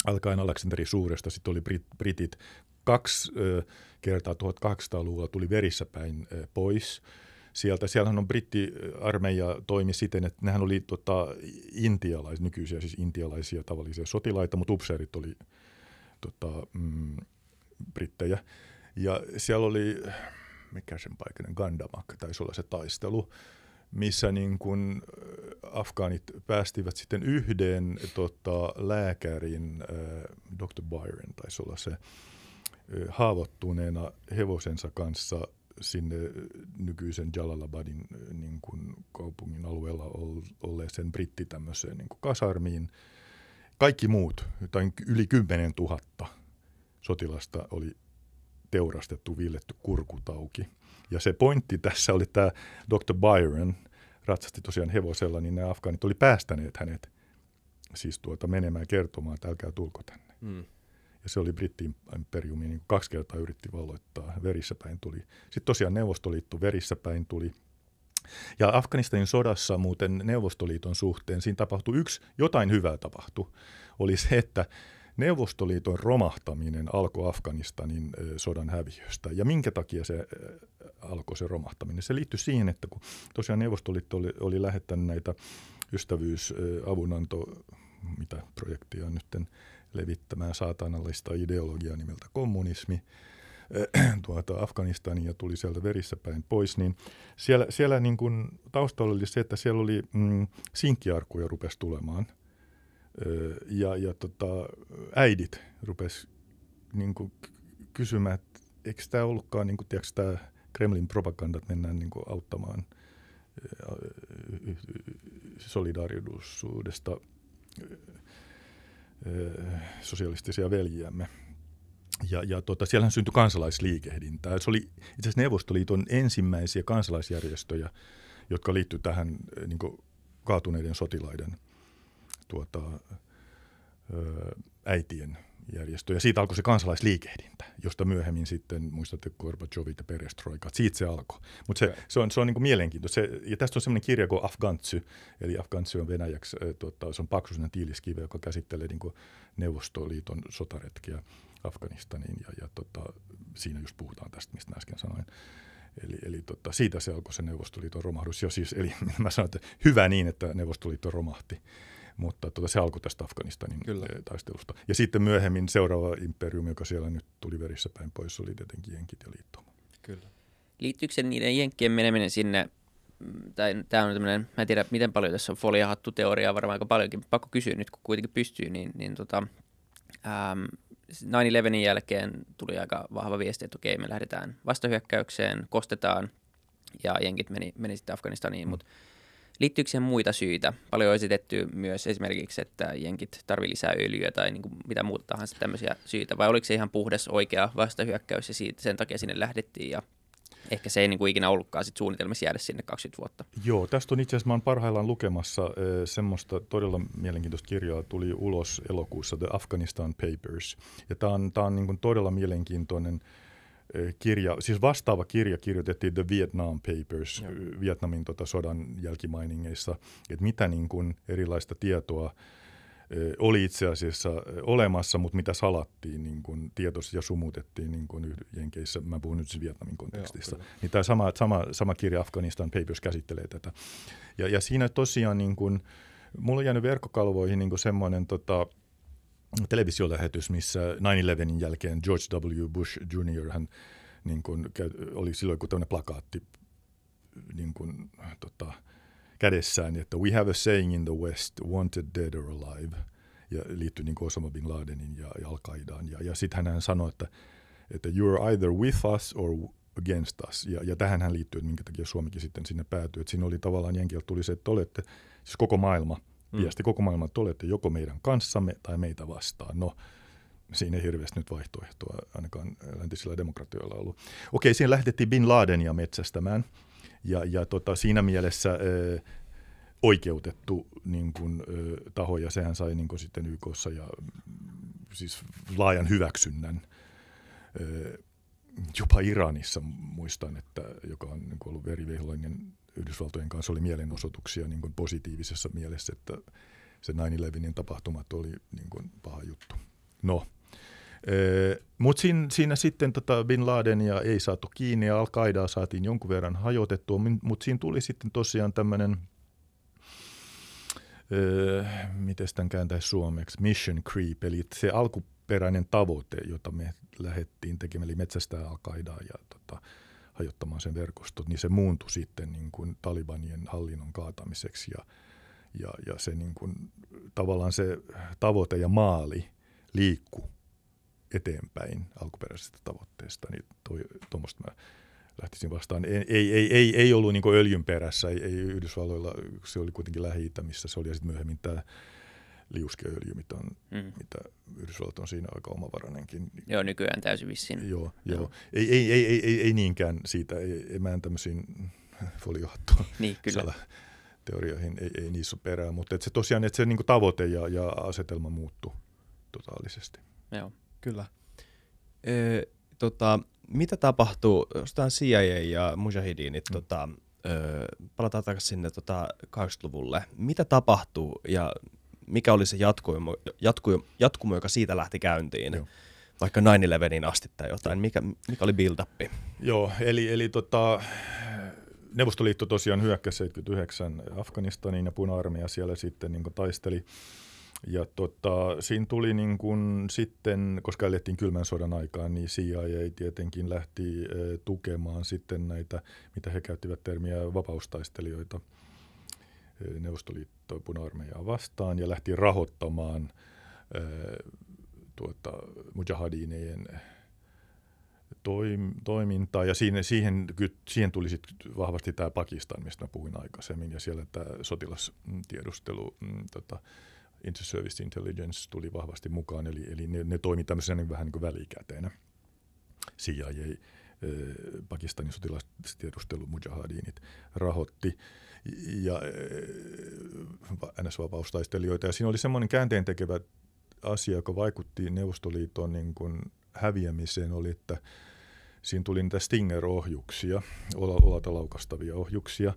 Alkaen Aleksanteri Suuresta, sitten oli Brit, britit kaksi ö, kertaa 1800-luvulla tuli verissä päin ö, pois sieltä. Siellähän on brittiarmeija toimi siten, että nehän oli tota, intialaisia, nykyisiä siis intialaisia tavallisia sotilaita, mutta upseerit oli tota, mm, brittejä. Ja siellä oli, mikä sen paikallinen, Gandamak taisi olla se taistelu, missä niin kun äh, afgaanit päästivät sitten yhden tota, lääkärin, äh, Dr. Byron taisi olla se, äh, haavoittuneena hevosensa kanssa sinne nykyisen Jalalabadin niin kuin kaupungin alueella olleeseen britti tämmöiseen niin kasarmiin – kaikki muut, jotain yli 10 000 sotilasta oli teurastettu, villetty kurkutauki. Ja se pointti tässä oli tämä Dr. Byron, ratsasti tosiaan hevosella, niin nämä afgaanit oli päästäneet hänet siis tuota menemään kertomaan, että älkää tulko tänne. Mm. Ja se oli britti-imperiumi, niin kaksi kertaa yritti valloittaa, verissä päin tuli. Sitten tosiaan Neuvostoliitto verissä päin tuli – ja Afganistanin sodassa muuten Neuvostoliiton suhteen siinä tapahtui yksi, jotain hyvää tapahtui, oli se, että Neuvostoliiton romahtaminen alkoi Afganistanin sodan häviöstä. Ja minkä takia se alkoi se romahtaminen? Se liittyi siihen, että kun tosiaan Neuvostoliitto oli, oli lähettänyt näitä ystävyysavunanto, mitä projektia nyt levittämään saatanallista ideologiaa nimeltä kommunismi, tuota Afganistaniin ja tuli sieltä verissä päin pois, niin siellä, siellä niin kuin taustalla oli se, että siellä oli mm, sinkkiarkuja rupesi tulemaan. Ja, ja tota, äidit rupes niin kuin kysymään, että eikö tämä ollutkaan, niin kuin, tiedätkö, tämä Kremlin propaganda, että mennään niin kuin auttamaan solidaarisuudesta sosialistisia veljiämme. Ja, ja tota, siellähän syntyi kansalaisliikehdintää. Se oli itse asiassa Neuvostoliiton ensimmäisiä kansalaisjärjestöjä, jotka liittyivät tähän niin kuin, kaatuneiden sotilaiden tuota, äitien järjestö. Ja siitä alkoi se kansalaisliikehdintä, josta myöhemmin sitten, muistatte Gorbachevit ja Perestroikat, siitä se alkoi. Mutta se, se, on, se on niin mielenkiintoista. Se, ja tästä on sellainen kirja kuin Afgantsy, eli Afgantsy on venäjäksi, tuota, se on paksuinen tiiliskive, joka käsittelee niin Neuvostoliiton sotaretkiä Afganistaniin. Ja, ja tota, siinä just puhutaan tästä, mistä äsken sanoin. Eli, eli tota, siitä se alkoi se Neuvostoliiton romahdus. Jo siis, eli mä sanoin, että hyvä niin, että Neuvostoliitto romahti mutta tuota, se alkoi tästä Afganistanin Kyllä. Eh, taistelusta. Ja sitten myöhemmin seuraava imperiumi, joka siellä nyt tuli verissä päin pois, oli tietenkin Jenkit ja liittouma. Kyllä. Liittyykö se niiden Jenkkien meneminen sinne, mm, tai tämä on tämmöinen, mä en tiedä miten paljon tässä on foliahattu teoriaa, varmaan aika paljonkin, pakko kysyä nyt, kun kuitenkin pystyy, niin, niin tota, ähm, 9-11 jälkeen tuli aika vahva viesti, että okei, me lähdetään vastahyökkäykseen, kostetaan, ja jenkit meni, meni sitten Afganistaniin, mm. mutta Liittyykö siihen muita syitä? Paljon on esitetty myös esimerkiksi, että jenkit tarvii lisää öljyä tai niin kuin mitä muuta tahansa tämmöisiä syitä, vai oliko se ihan puhdas oikea vastahyökkäys ja siitä, sen takia sinne lähdettiin ja ehkä se ei niin kuin ikinä ollutkaan sit suunnitelmissa jäädä sinne 20 vuotta. Joo, tästä on itse asiassa, mä olen parhaillaan lukemassa semmoista todella mielenkiintoista kirjaa, tuli ulos elokuussa, The Afghanistan Papers. Ja tämä on, tää on niin kuin todella mielenkiintoinen kirja, siis vastaava kirja kirjoitettiin The Vietnam Papers Joo. Vietnamin tota, sodan jälkimainingeissa, että mitä niin kuin erilaista tietoa oli itse asiassa olemassa, mutta mitä salattiin niin kuin tietoisesti ja sumutettiin niin kuin Jenkeissä. Mä puhun nyt siis Vietnamin kontekstissa. Joo, niin tämä sama, sama, sama kirja Afghanistan Papers käsittelee tätä. Ja, ja siinä tosiaan niin kuin, mulla on jäänyt verkkokalvoihin niin kuin semmoinen tota, televisiolähetys, missä 9-11 jälkeen George W. Bush Jr. Hän niin kuin, oli silloin kun tämmöinen plakaatti niin kuin, tota, kädessään, että we have a saying in the West, wanted dead or alive, ja liittyi niin Osama Bin Ladenin ja, ja Al-Qaidaan. Ja, ja sitten hän sanoi, että, että you're either with us or against us. Ja, ja tähän hän liittyy, että minkä takia Suomikin sitten sinne päätyi. Että siinä oli tavallaan Jenkiltä tuli se, että olette, siis koko maailma – mm. viesti koko maailman, että olette joko meidän kanssamme tai meitä vastaan. No, siinä ei hirveästi nyt vaihtoehtoa ainakaan läntisillä demokratioilla ollut. Okei, siinä lähdettiin Bin Ladenia metsästämään ja, ja tota, siinä mielessä ö, oikeutettu niin kuin, ö, taho ja sehän sai niin kuin sitten YKssa ja siis laajan hyväksynnän. Ö, jopa Iranissa muistan, että joka on niin ollut verivihollinen Yhdysvaltojen kanssa oli mielenosoituksia niin kuin positiivisessa mielessä, että se 9-11 tapahtumat oli niin kuin paha juttu. No, mutta siinä, siinä sitten tota Bin Ladenia ei saatu kiinni ja Al-Qaidaa saatiin jonkun verran hajotettua, mutta siinä tuli sitten tosiaan tämmöinen, miten tämän kääntäisi suomeksi, mission creep, eli se alkuperäinen tavoite, jota me lähdettiin tekemään, eli metsästää Al-Qaidaa ja tota, hajottamaan sen verkostot, niin se muuntui sitten niin kuin Talibanien hallinnon kaatamiseksi ja, ja, ja se niin kuin, tavallaan se tavoite ja maali liikkuu eteenpäin alkuperäisestä tavoitteesta, niin tuommoista mä lähtisin vastaan. Ei, ei, ei, ei, ei ollut niin öljyn perässä, ei, ei Yhdysvalloilla, se oli kuitenkin lähi missä se oli, ja sitten myöhemmin tämä liuskeöljy, mitä, on, mm. mitä Yhdysvallat on siinä aika omavarainenkin. Joo, nykyään täysin vissiin. Joo, joo. joo. Ei, ei, ei, ei, ei, ei niinkään siitä, ei, ei mä en tämmöisiin foliohattuun niin, kyllä. teorioihin, ei, ei niissä ole perää, mutta että se tosiaan, että se niin tavoite ja, ja asetelma muuttuu totaalisesti. Joo. Kyllä. E, tota, mitä tapahtuu, jostain CIA ja Mujahidinit, mm. tota, ö, palataan takaisin sinne tota 80-luvulle. Mitä tapahtuu ja mikä oli se jatkumo, jatkumo, jatkumo joka siitä lähti käyntiin? Joo. Vaikka 9-11 asti tai jotain. Mikä, mikä oli build-up? Joo, eli, eli tota, Neuvostoliitto tosiaan hyökkäsi 79 Afganistaniin ja puna-armeija siellä sitten niin taisteli. Ja tota, siinä tuli niin kun sitten, koska elettiin kylmän sodan aikaan, niin CIA tietenkin lähti tukemaan sitten näitä, mitä he käyttivät termiä, vapaustaistelijoita – Neuvostoliitto puna-armeijaa vastaan ja lähti rahoittamaan tuota, mujahadineen toim, toimintaa. Ja siihen, siihen, siihen tuli sit vahvasti tämä Pakistan, mistä mä puhuin aikaisemmin ja siellä tämä sotilastiedustelu, mm, tota, Inter-Service Intelligence tuli vahvasti mukaan, eli, eli ne, ne toimi tämmöisenä niin vähän niin kuin välikäteenä. CIA, Pakistanin sotilastiedustelu mujahadinit rahoitti ja NS-vapaustaistelijoita. Ja siinä oli semmoinen käänteen tekevä asia, joka vaikutti Neuvostoliiton niin kuin häviämiseen, oli, että siinä tuli niitä Stinger-ohjuksia, olalta laukastavia ohjuksia.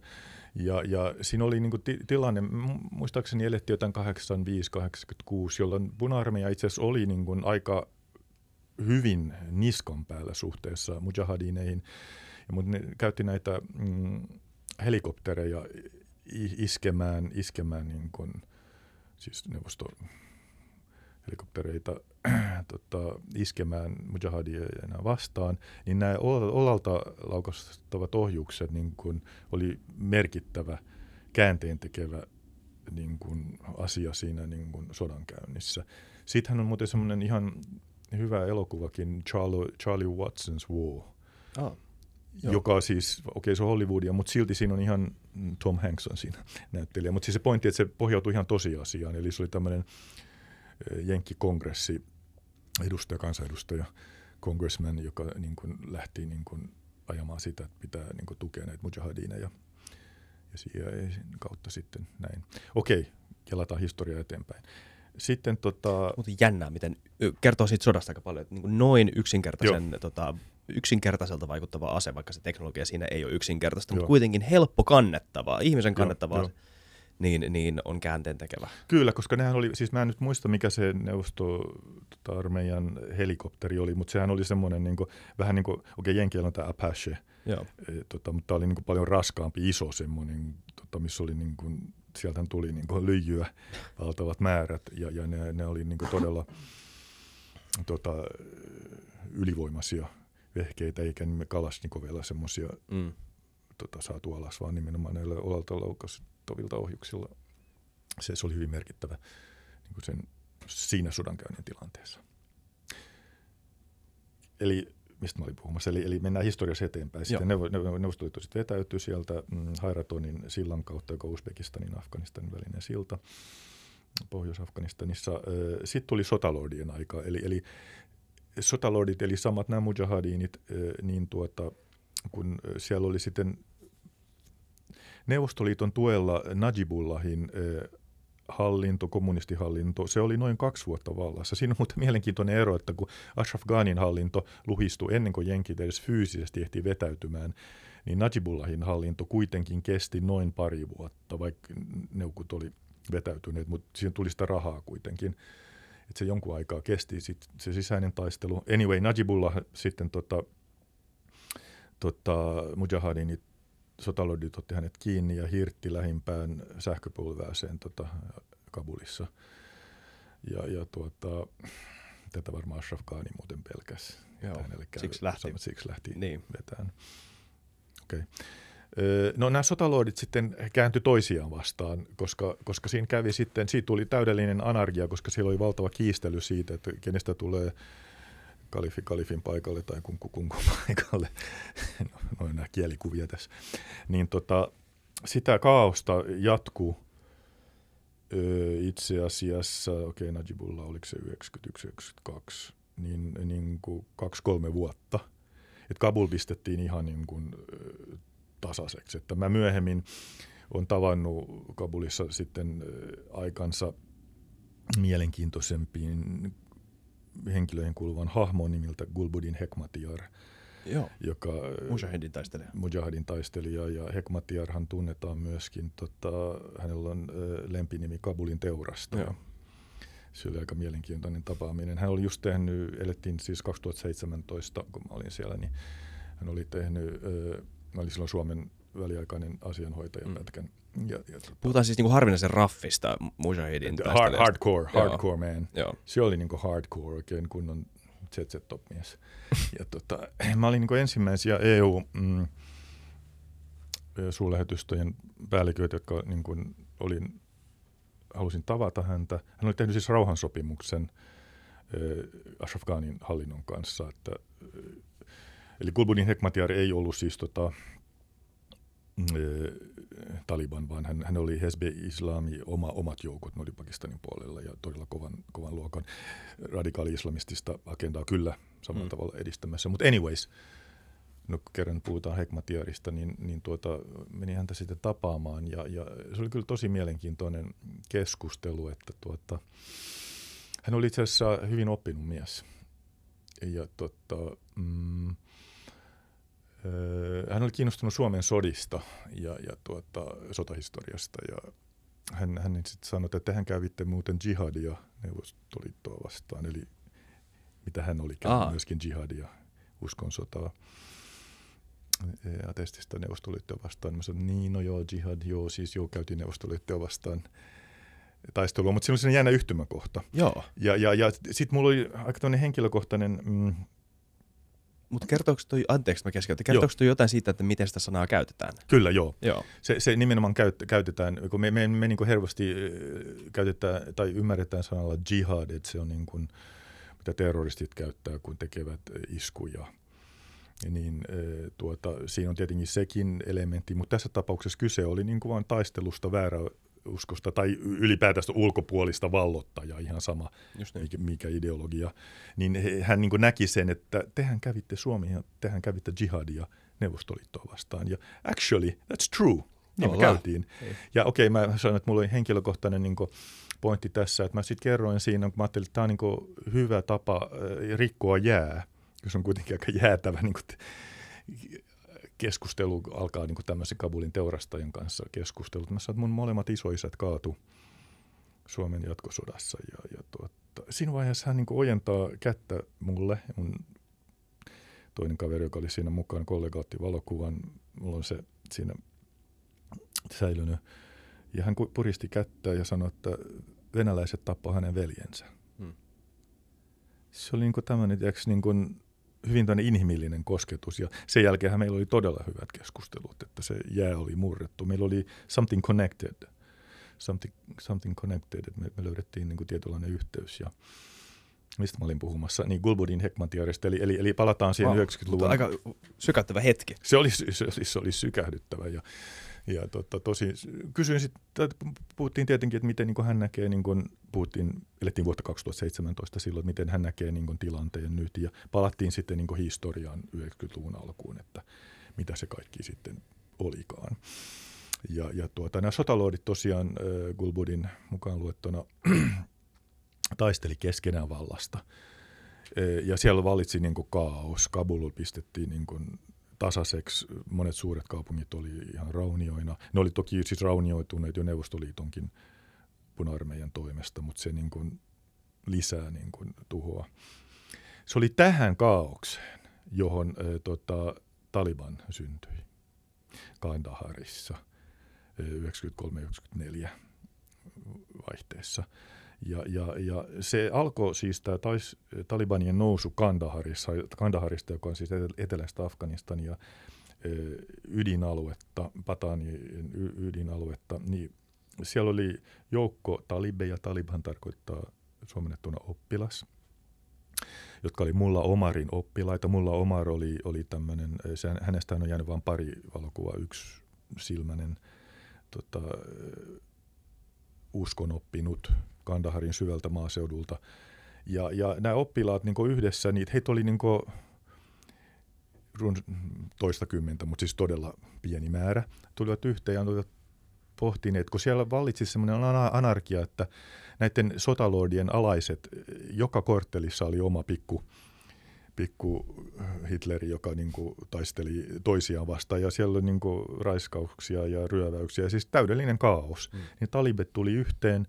Ja, ja siinä oli niin kuin ti- tilanne, muistaakseni elettiin jotain 85-86, jolloin puna-armeija itse asiassa oli niin kuin aika hyvin niskan päällä suhteessa mujahadineihin. Ja, mutta ne käytti näitä mm, helikoptereja iskemään, iskemään niin kuin, siis neuvosto helikoptereita tota, iskemään mujahadieja vastaan, niin nämä olalta laukastavat ohjukset niin kuin oli merkittävä käänteen tekevä niin kuin asia siinä niin kuin sodankäynnissä. Sittenhän on muuten semmoinen ihan hyvä elokuvakin, Charlie, Charlie Watson's War, ah, joka siis, okei okay, se on Hollywoodia, mutta silti siinä on ihan Tom Hanks on siinä näyttelijä. Mutta siis se pointti, että se pohjautui ihan tosiasiaan, eli se oli tämmöinen Jenkkikongressi edustaja, kansanedustaja, congressman, joka niin kuin lähti niin kuin ajamaan sitä, että pitää niin kuin tukea näitä mujahadineja. Ja CIA kautta sitten näin. Okei, kelataan historiaa eteenpäin. Sitten tota... Mutta jännää, miten kertoo siitä sodasta aika paljon, että niin noin yksinkertaisen, tota, yksinkertaiselta vaikuttava ase, vaikka se teknologia siinä ei ole yksinkertaista, Joo. mutta kuitenkin helppo kannettavaa, ihmisen kannettavaa. Joo, niin, niin on käänteen tekevä. Kyllä, koska nehän oli, siis mä en nyt muista mikä se neuvosto-armeijan helikopteri oli, mutta sehän oli semmoinen niin kuin, vähän niin kuin, okei okay, Jenkiellä on tämä Apache, Joo. E, tota, mutta tämä oli niin kuin paljon raskaampi, iso semmoinen, tota, missä oli niin kuin, sieltä tuli niin kuin lyijyä valtavat määrät ja, ja ne, ne oli niin kuin todella tota, ylivoimaisia vehkeitä, eikä me Kalashnikovilla semmoisia mm. Tota, saatu alas, vaan nimenomaan näillä olalta loukas tovilta ohjuksilla. Se, se oli hyvin merkittävä niin kuin sen siinä sodankäynnin tilanteessa. Eli mistä mä olin puhumassa, eli, eli mennään historiassa eteenpäin. Sitten Neuvostoliitto sitten vetäytyi sieltä mm, Hairatonin sillan kautta, joka Uzbekistanin Afganistanin välinen silta Pohjois-Afganistanissa. Sitten tuli sotalordien aika, eli, eli sotalordit, eli samat nämä mujahadinit, niin tuota, kun siellä oli sitten Neuvostoliiton tuella Najibullahin hallinto, kommunistihallinto, se oli noin kaksi vuotta vallassa. Siinä on muuten mielenkiintoinen ero, että kun Ashraf Ghanin hallinto luhistui ennen kuin jenkit edes fyysisesti ehti vetäytymään, niin Najibullahin hallinto kuitenkin kesti noin pari vuotta, vaikka neukut oli vetäytyneet, mutta siihen tuli sitä rahaa kuitenkin. Että se jonkun aikaa kesti sit se sisäinen taistelu. Anyway, Najibullah sitten tota, tota, mujahadinit sotalordit otti hänet kiinni ja hirtti lähimpään sähköpulvääseen tota, Kabulissa. Ja, ja tuota, tätä varmaan Ashraf Ghani muuten pelkäsi. Joo, siksi lähti. Siksi lähti niin. vetään. Okay. No nämä sotalordit sitten kääntyi toisiaan vastaan, koska, koska siinä kävi sitten, siitä tuli täydellinen anarkia, koska siellä oli valtava kiistely siitä, että kenestä tulee kalifi kalifin paikalle tai kunku kunku paikalle, no, noin nämä kielikuvia tässä, niin tota, sitä kaaosta jatkuu öö, itse asiassa, okei okay, Najibullah, oliko se 91-92, niin, niin kuin kaksi-kolme vuotta. Et Kabul pistettiin ihan niin kuin, tasaiseksi. Että mä myöhemmin on tavannut Kabulissa sitten aikansa mielenkiintoisempiin henkilöihin kuuluvan hahmon nimiltä Gulbudin Hekmatyar, Joo. joka Mujahedin taistelija. Mujahedin taistelija ja Hekmatyarhan tunnetaan myöskin, tota, hänellä on ö, lempinimi Kabulin teurasta. Joo. Se oli aika mielenkiintoinen tapaaminen. Hän oli just tehnyt, elettiin siis 2017, kun mä olin siellä, niin hän oli tehnyt, ö, mä olin silloin Suomen väliaikainen asianhoitaja mm. Ja, ja, tota, Puhutaan siis niinku harvinaisen raffista Mujahidin hard, Hardcore, hardcore Joo. man. Joo. Se oli niinku hardcore, oikein kunnon ZZ Top mies. ja tota, mä olin niinku ensimmäisiä EU mm, suurlähetystöjen päälliköitä, jotka niinku olin, halusin tavata häntä. Hän oli tehnyt siis rauhansopimuksen Ashraf Ghanin hallinnon kanssa. Että, eli Gulbuddin Hekmatyar ei ollut siis tota, Taliban, vaan hän, hän oli Hezbe Islami, oma, omat joukot, ne oli Pakistanin puolella ja todella kovan, kovan luokan radikaali-islamistista agendaa kyllä samalla mm. tavalla edistämässä. Mutta anyways, no kerran puhutaan Hekmatiarista, niin, niin tuota, meni häntä sitten tapaamaan ja, ja se oli kyllä tosi mielenkiintoinen keskustelu, että tuota, hän oli itse asiassa hyvin oppinut mies. Ja tuota, mm, hän oli kiinnostunut Suomen sodista ja, ja tuota, sotahistoriasta ja hän, hän sitten sanoi, että hän kävitte muuten jihadia Neuvostoliittoa vastaan, eli mitä hän oli käynyt myöskin jihadia, uskon sotaa atestista Neuvostoliittoa vastaan. Mä sanoin, niin no joo, jihad, joo, siis joo, käytiin Neuvostoliittoa vastaan taistelua, mutta siinä oli sellainen jännä yhtymäkohta. Joo. Ja, ja, ja sitten mulla oli aika henkilökohtainen mm, mutta kertooko toi, anteeksi mä keskeytin, kertooko toi jotain siitä, että miten sitä sanaa käytetään? Kyllä, joo. joo. Se, se nimenomaan käyt, käytetään, kun me, me, me niin helposti käytetään tai ymmärretään sanalla jihad, että se on niin kuin, mitä terroristit käyttää, kun tekevät iskuja. Niin tuota, siinä on tietenkin sekin elementti, mutta tässä tapauksessa kyse oli niin kuin vain taistelusta väärä uskosta tai ylipäätään ulkopuolista vallottajaa, ihan sama niin. mikä, mikä ideologia, niin hän niin näki sen, että tehän kävitte Suomi ja tehän kävitte jihadia Neuvostoliittoa vastaan. Ja actually, that's true. Niin me käytiin. Ei. Ja okei, okay, mä sanoin, että mulla oli henkilökohtainen niin pointti tässä, että mä sitten kerroin siinä, kun mä ajattelin, että tämä on niin hyvä tapa rikkoa jää, jos on kuitenkin aika jäätävä niin kuin, keskustelu alkaa niin tämmöisen Kabulin teurastajan kanssa keskustelut. Mä sanoin, että mun molemmat isoisät kaatu Suomen jatkosodassa. Ja, ja tuota, siinä vaiheessa hän niin ojentaa kättä mulle. Mun toinen kaveri, joka oli siinä mukaan, kollega otti valokuvan. Mulla on se siinä säilynyt. Ja hän puristi kättä ja sanoi, että venäläiset tappoi hänen veljensä. Hmm. Se oli niin tämmöinen, niin kuin, hyvin inhimillinen kosketus ja sen jälkeen meillä oli todella hyvät keskustelut, että se jää oli murrettu. Meillä oli something connected, something, something connected, että me, me löydettiin niin kuin tietynlainen yhteys ja mistä mä olin puhumassa, niin Gulbudin Hekmatiarista, eli, eli, eli palataan siihen wow, 90-luvun. Aika sykättävä hetki. Se oli, se, oli, se oli sykähdyttävä ja, ja tota, tosi, kysyin sitten, puhuttiin tietenkin, että miten niin hän näkee, niin kuin, puhuttiin, elettiin vuotta 2017 silloin, että miten hän näkee niin kuin, tilanteen nyt ja palattiin sitten niin kuin, historiaan 90-luvun alkuun, että mitä se kaikki sitten olikaan. Ja, ja tuota, nämä sotaloodit tosiaan äh, Gulbudin mukaan luettuna taisteli keskenään vallasta. Ja siellä valitsi niin kuin kaos. Kabul pistettiin niin kuin tasaiseksi. Monet suuret kaupungit oli ihan raunioina. Ne oli toki siis raunioituneet jo Neuvostoliitonkin puna-armeijan toimesta, mutta se niin kuin lisää niin kuin tuhoa. Se oli tähän kaaukseen, johon äh, tota, Taliban syntyi Kandaharissa 93-94 vaihteessa. Ja, ja, ja se alkoi siis tämä tais, Talibanien nousu Kandaharissa, Kandaharista, joka on siis etelästä Afganistania, ydinaluetta, Patanien ydinaluetta, niin siellä oli joukko talibeja, Taliban tarkoittaa suomennettuna oppilas, jotka oli Mulla Omarin oppilaita. Mulla Omar oli, oli tämmöinen, hänestä on jäänyt vain pari valokuvaa, yksi silmäinen tota, uskonoppinut Kandaharin syvältä maaseudulta. Ja, ja nämä oppilaat niin yhdessä, niin heitä oli niin toista kymmentä, mutta siis todella pieni määrä, tulivat yhteen ja tulivat pohtineet, kun siellä vallitsi semmoinen anarkia, että näiden sotalordien alaiset, joka korttelissa oli oma pikku, pikku Hitleri, joka niin kuin taisteli toisiaan vastaan ja siellä oli niin kuin raiskauksia ja ryöväyksiä, siis täydellinen kaos. Mm. Niin talibet tuli yhteen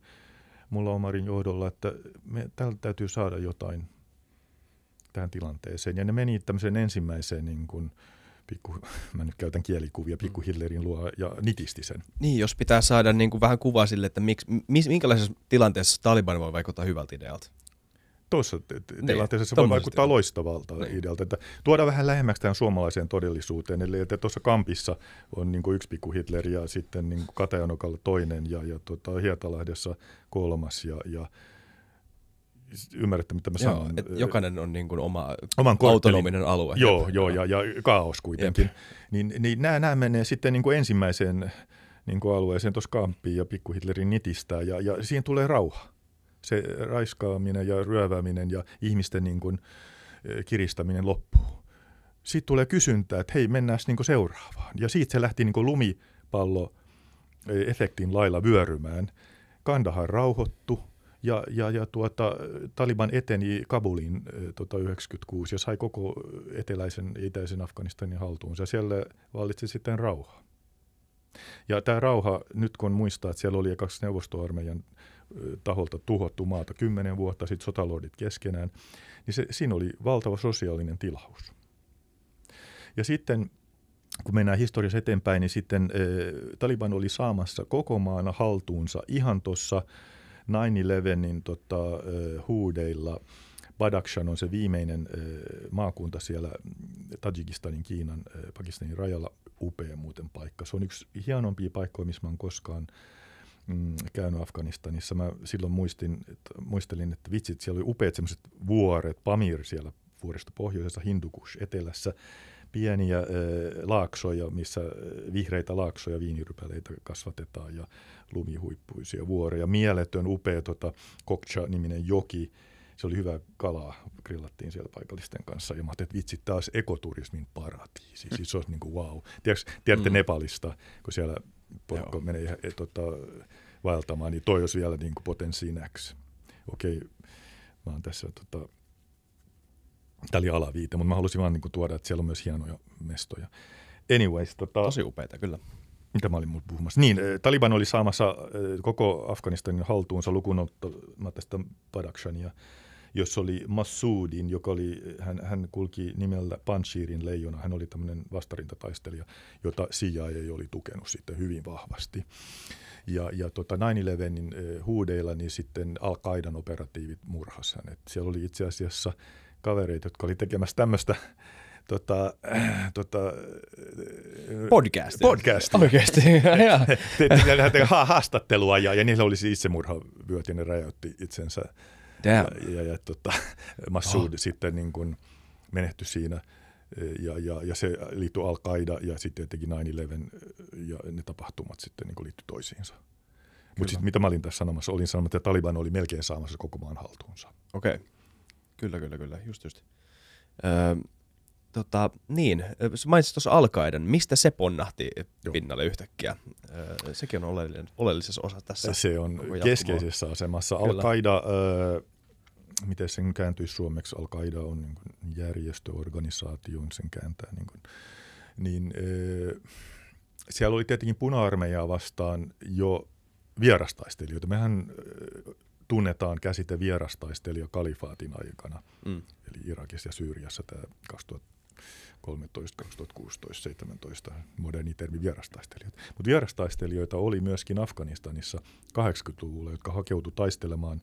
mulla Omarin johdolla, että me täältä täytyy saada jotain tähän tilanteeseen. Ja ne meni tämmöiseen ensimmäiseen niin kuin, pikku, mä nyt käytän kielikuvia, pikku mm. Hillerin luo ja nitisti sen. Niin, jos pitää saada niin kuin vähän kuvaa sille, että miksi, minkälaisessa tilanteessa Taliban voi vaikuttaa hyvältä idealta? Tuossa niin, tilanteessa se voi vaikuttaa loistavalta niin. idealta. Että tuoda vähän lähemmäksi tähän suomalaiseen todellisuuteen. Eli että tuossa Kampissa on niin kuin yksi pikku Hitler ja sitten niin kuin Kateanokalla toinen ja, ja tuota, Hietalahdessa kolmas ja, ja ymmärrätte mitä mä Joo, sanon. et jokainen on niin kuin oma Oman korttelin- autonominen alue. Joo, Jep. joo ja, ja kaos kuitenkin. Niin, niin nämä, nämä menee sitten niin kuin ensimmäiseen niin kuin alueeseen tuossa kamppiin ja pikkuhitlerin nitistää ja, ja siihen tulee rauha. Se raiskaaminen ja ryövääminen ja ihmisten niin kuin, eh, kiristäminen loppuu. Sitten tulee kysyntää, että hei, mennään niin seuraavaan. Ja siitä se lähti niin lumipallo eh, efektin lailla vyörymään. Kandahar rauhoittu ja, ja, ja tuota, Taliban eteni Kabuliin eh, tota 96 ja sai koko eteläisen itäisen Afganistanin haltuunsa. Siellä vallitsi sitten rauha. Ja tämä rauha, nyt kun muistaa, että siellä oli kaksi neuvostoarmeijan taholta tuhottu maata kymmenen vuotta sitten sotalordit keskenään, niin se, siinä oli valtava sosiaalinen tilaus. Ja sitten kun mennään historiassa eteenpäin, niin sitten äh, Taliban oli saamassa koko maan haltuunsa ihan tuossa 9-11 tota, äh, huudeilla. Badakhshan on se viimeinen äh, maakunta siellä Tajikistanin, Kiinan, äh, Pakistanin rajalla. Upea muuten paikka. Se on yksi hienompia paikkoja, missä mä oon koskaan mm, käynyt Afganistanissa. Mä silloin muistin, että, muistelin, että vitsit, siellä oli upeat semmoiset vuoret, Pamir siellä vuorista pohjoisessa, Hindukush etelässä, pieniä äh, laaksoja, missä vihreitä laaksoja, viinirypäleitä kasvatetaan ja lumihuippuisia vuoreja. Mieletön upea tota, Kokcha-niminen joki. Se oli hyvä kalaa, grillattiin siellä paikallisten kanssa. Ja mä ajattelin, että vitsi, taas ekoturismin paratiisi. Siis se olisi niin kuin wow. Tiedätkö, tiedätte mm. Nepalista, kun siellä porukka menee ihan, et, tota, vaeltamaan, niin toi olisi vielä niin kuin potenssiin X. Okei, mä oon tässä tota, Tämä oli alaviite, mutta mä halusin vaan niin kuin tuoda, että siellä on myös hienoja mestoja. Anyways, tota, Tosi upeita, kyllä. mitä mä olin muut puhumassa? Niin, eh, Taliban oli saamassa eh, koko Afganistanin haltuunsa lukuun ottamatta Badakhshania, jossa oli Massoudin, joka oli, hän, hän kulki nimellä Panshirin leijona. Hän oli tämmöinen vastarintataistelija, jota CIA oli tukenut sitten hyvin vahvasti. Ja, ja tota 9-11 eh, huudeilla niin sitten Al-Qaidan operatiivit murhas hänet. Siellä oli itse asiassa kavereita, jotka oli tekemässä tämmöistä tota, tota, Podcastia. Podcastia. Oikeasti, haastattelua ja, ja niillä oli siis itsemurhavyöt ja ne räjäytti itsensä. Damn. Ja, ja, ja tota, Massoud oh. sitten niin kuin menehtyi siinä ja, ja, ja se liittyi Al-Qaida ja sitten jotenkin 9-11 ja ne tapahtumat sitten niin liittyi toisiinsa. Mutta sitten mitä mä olin tässä sanomassa, olin sanomassa, että Taliban oli melkein saamassa koko maan haltuunsa. Okei. Okay. Kyllä, kyllä, kyllä. Just, just. Öö, tota, niin, sä mainitsit tuossa Alkaiden. Mistä se ponnahti Joo. pinnalle yhtäkkiä? Öö, sekin on oleellinen, oleellisessa osassa tässä. Se on keskeisessä asemassa. Al-Qaida, äh, miten sen kääntyisi suomeksi, Al-Qaida on niin kuin järjestö, organisaatio, sen kääntää. Niin, kuin, niin äh, siellä oli tietenkin puna-armeijaa vastaan jo vierastaistelijoita. Mehän tunnetaan käsite vierastaistelija kalifaatin aikana, Mm. eli Irakissa ja Syyriassa tämä 2013, 2016, 17 moderni termi vierastaistelijoita. Mutta vierastaistelijoita oli myöskin Afganistanissa 80-luvulla, jotka hakeutu taistelemaan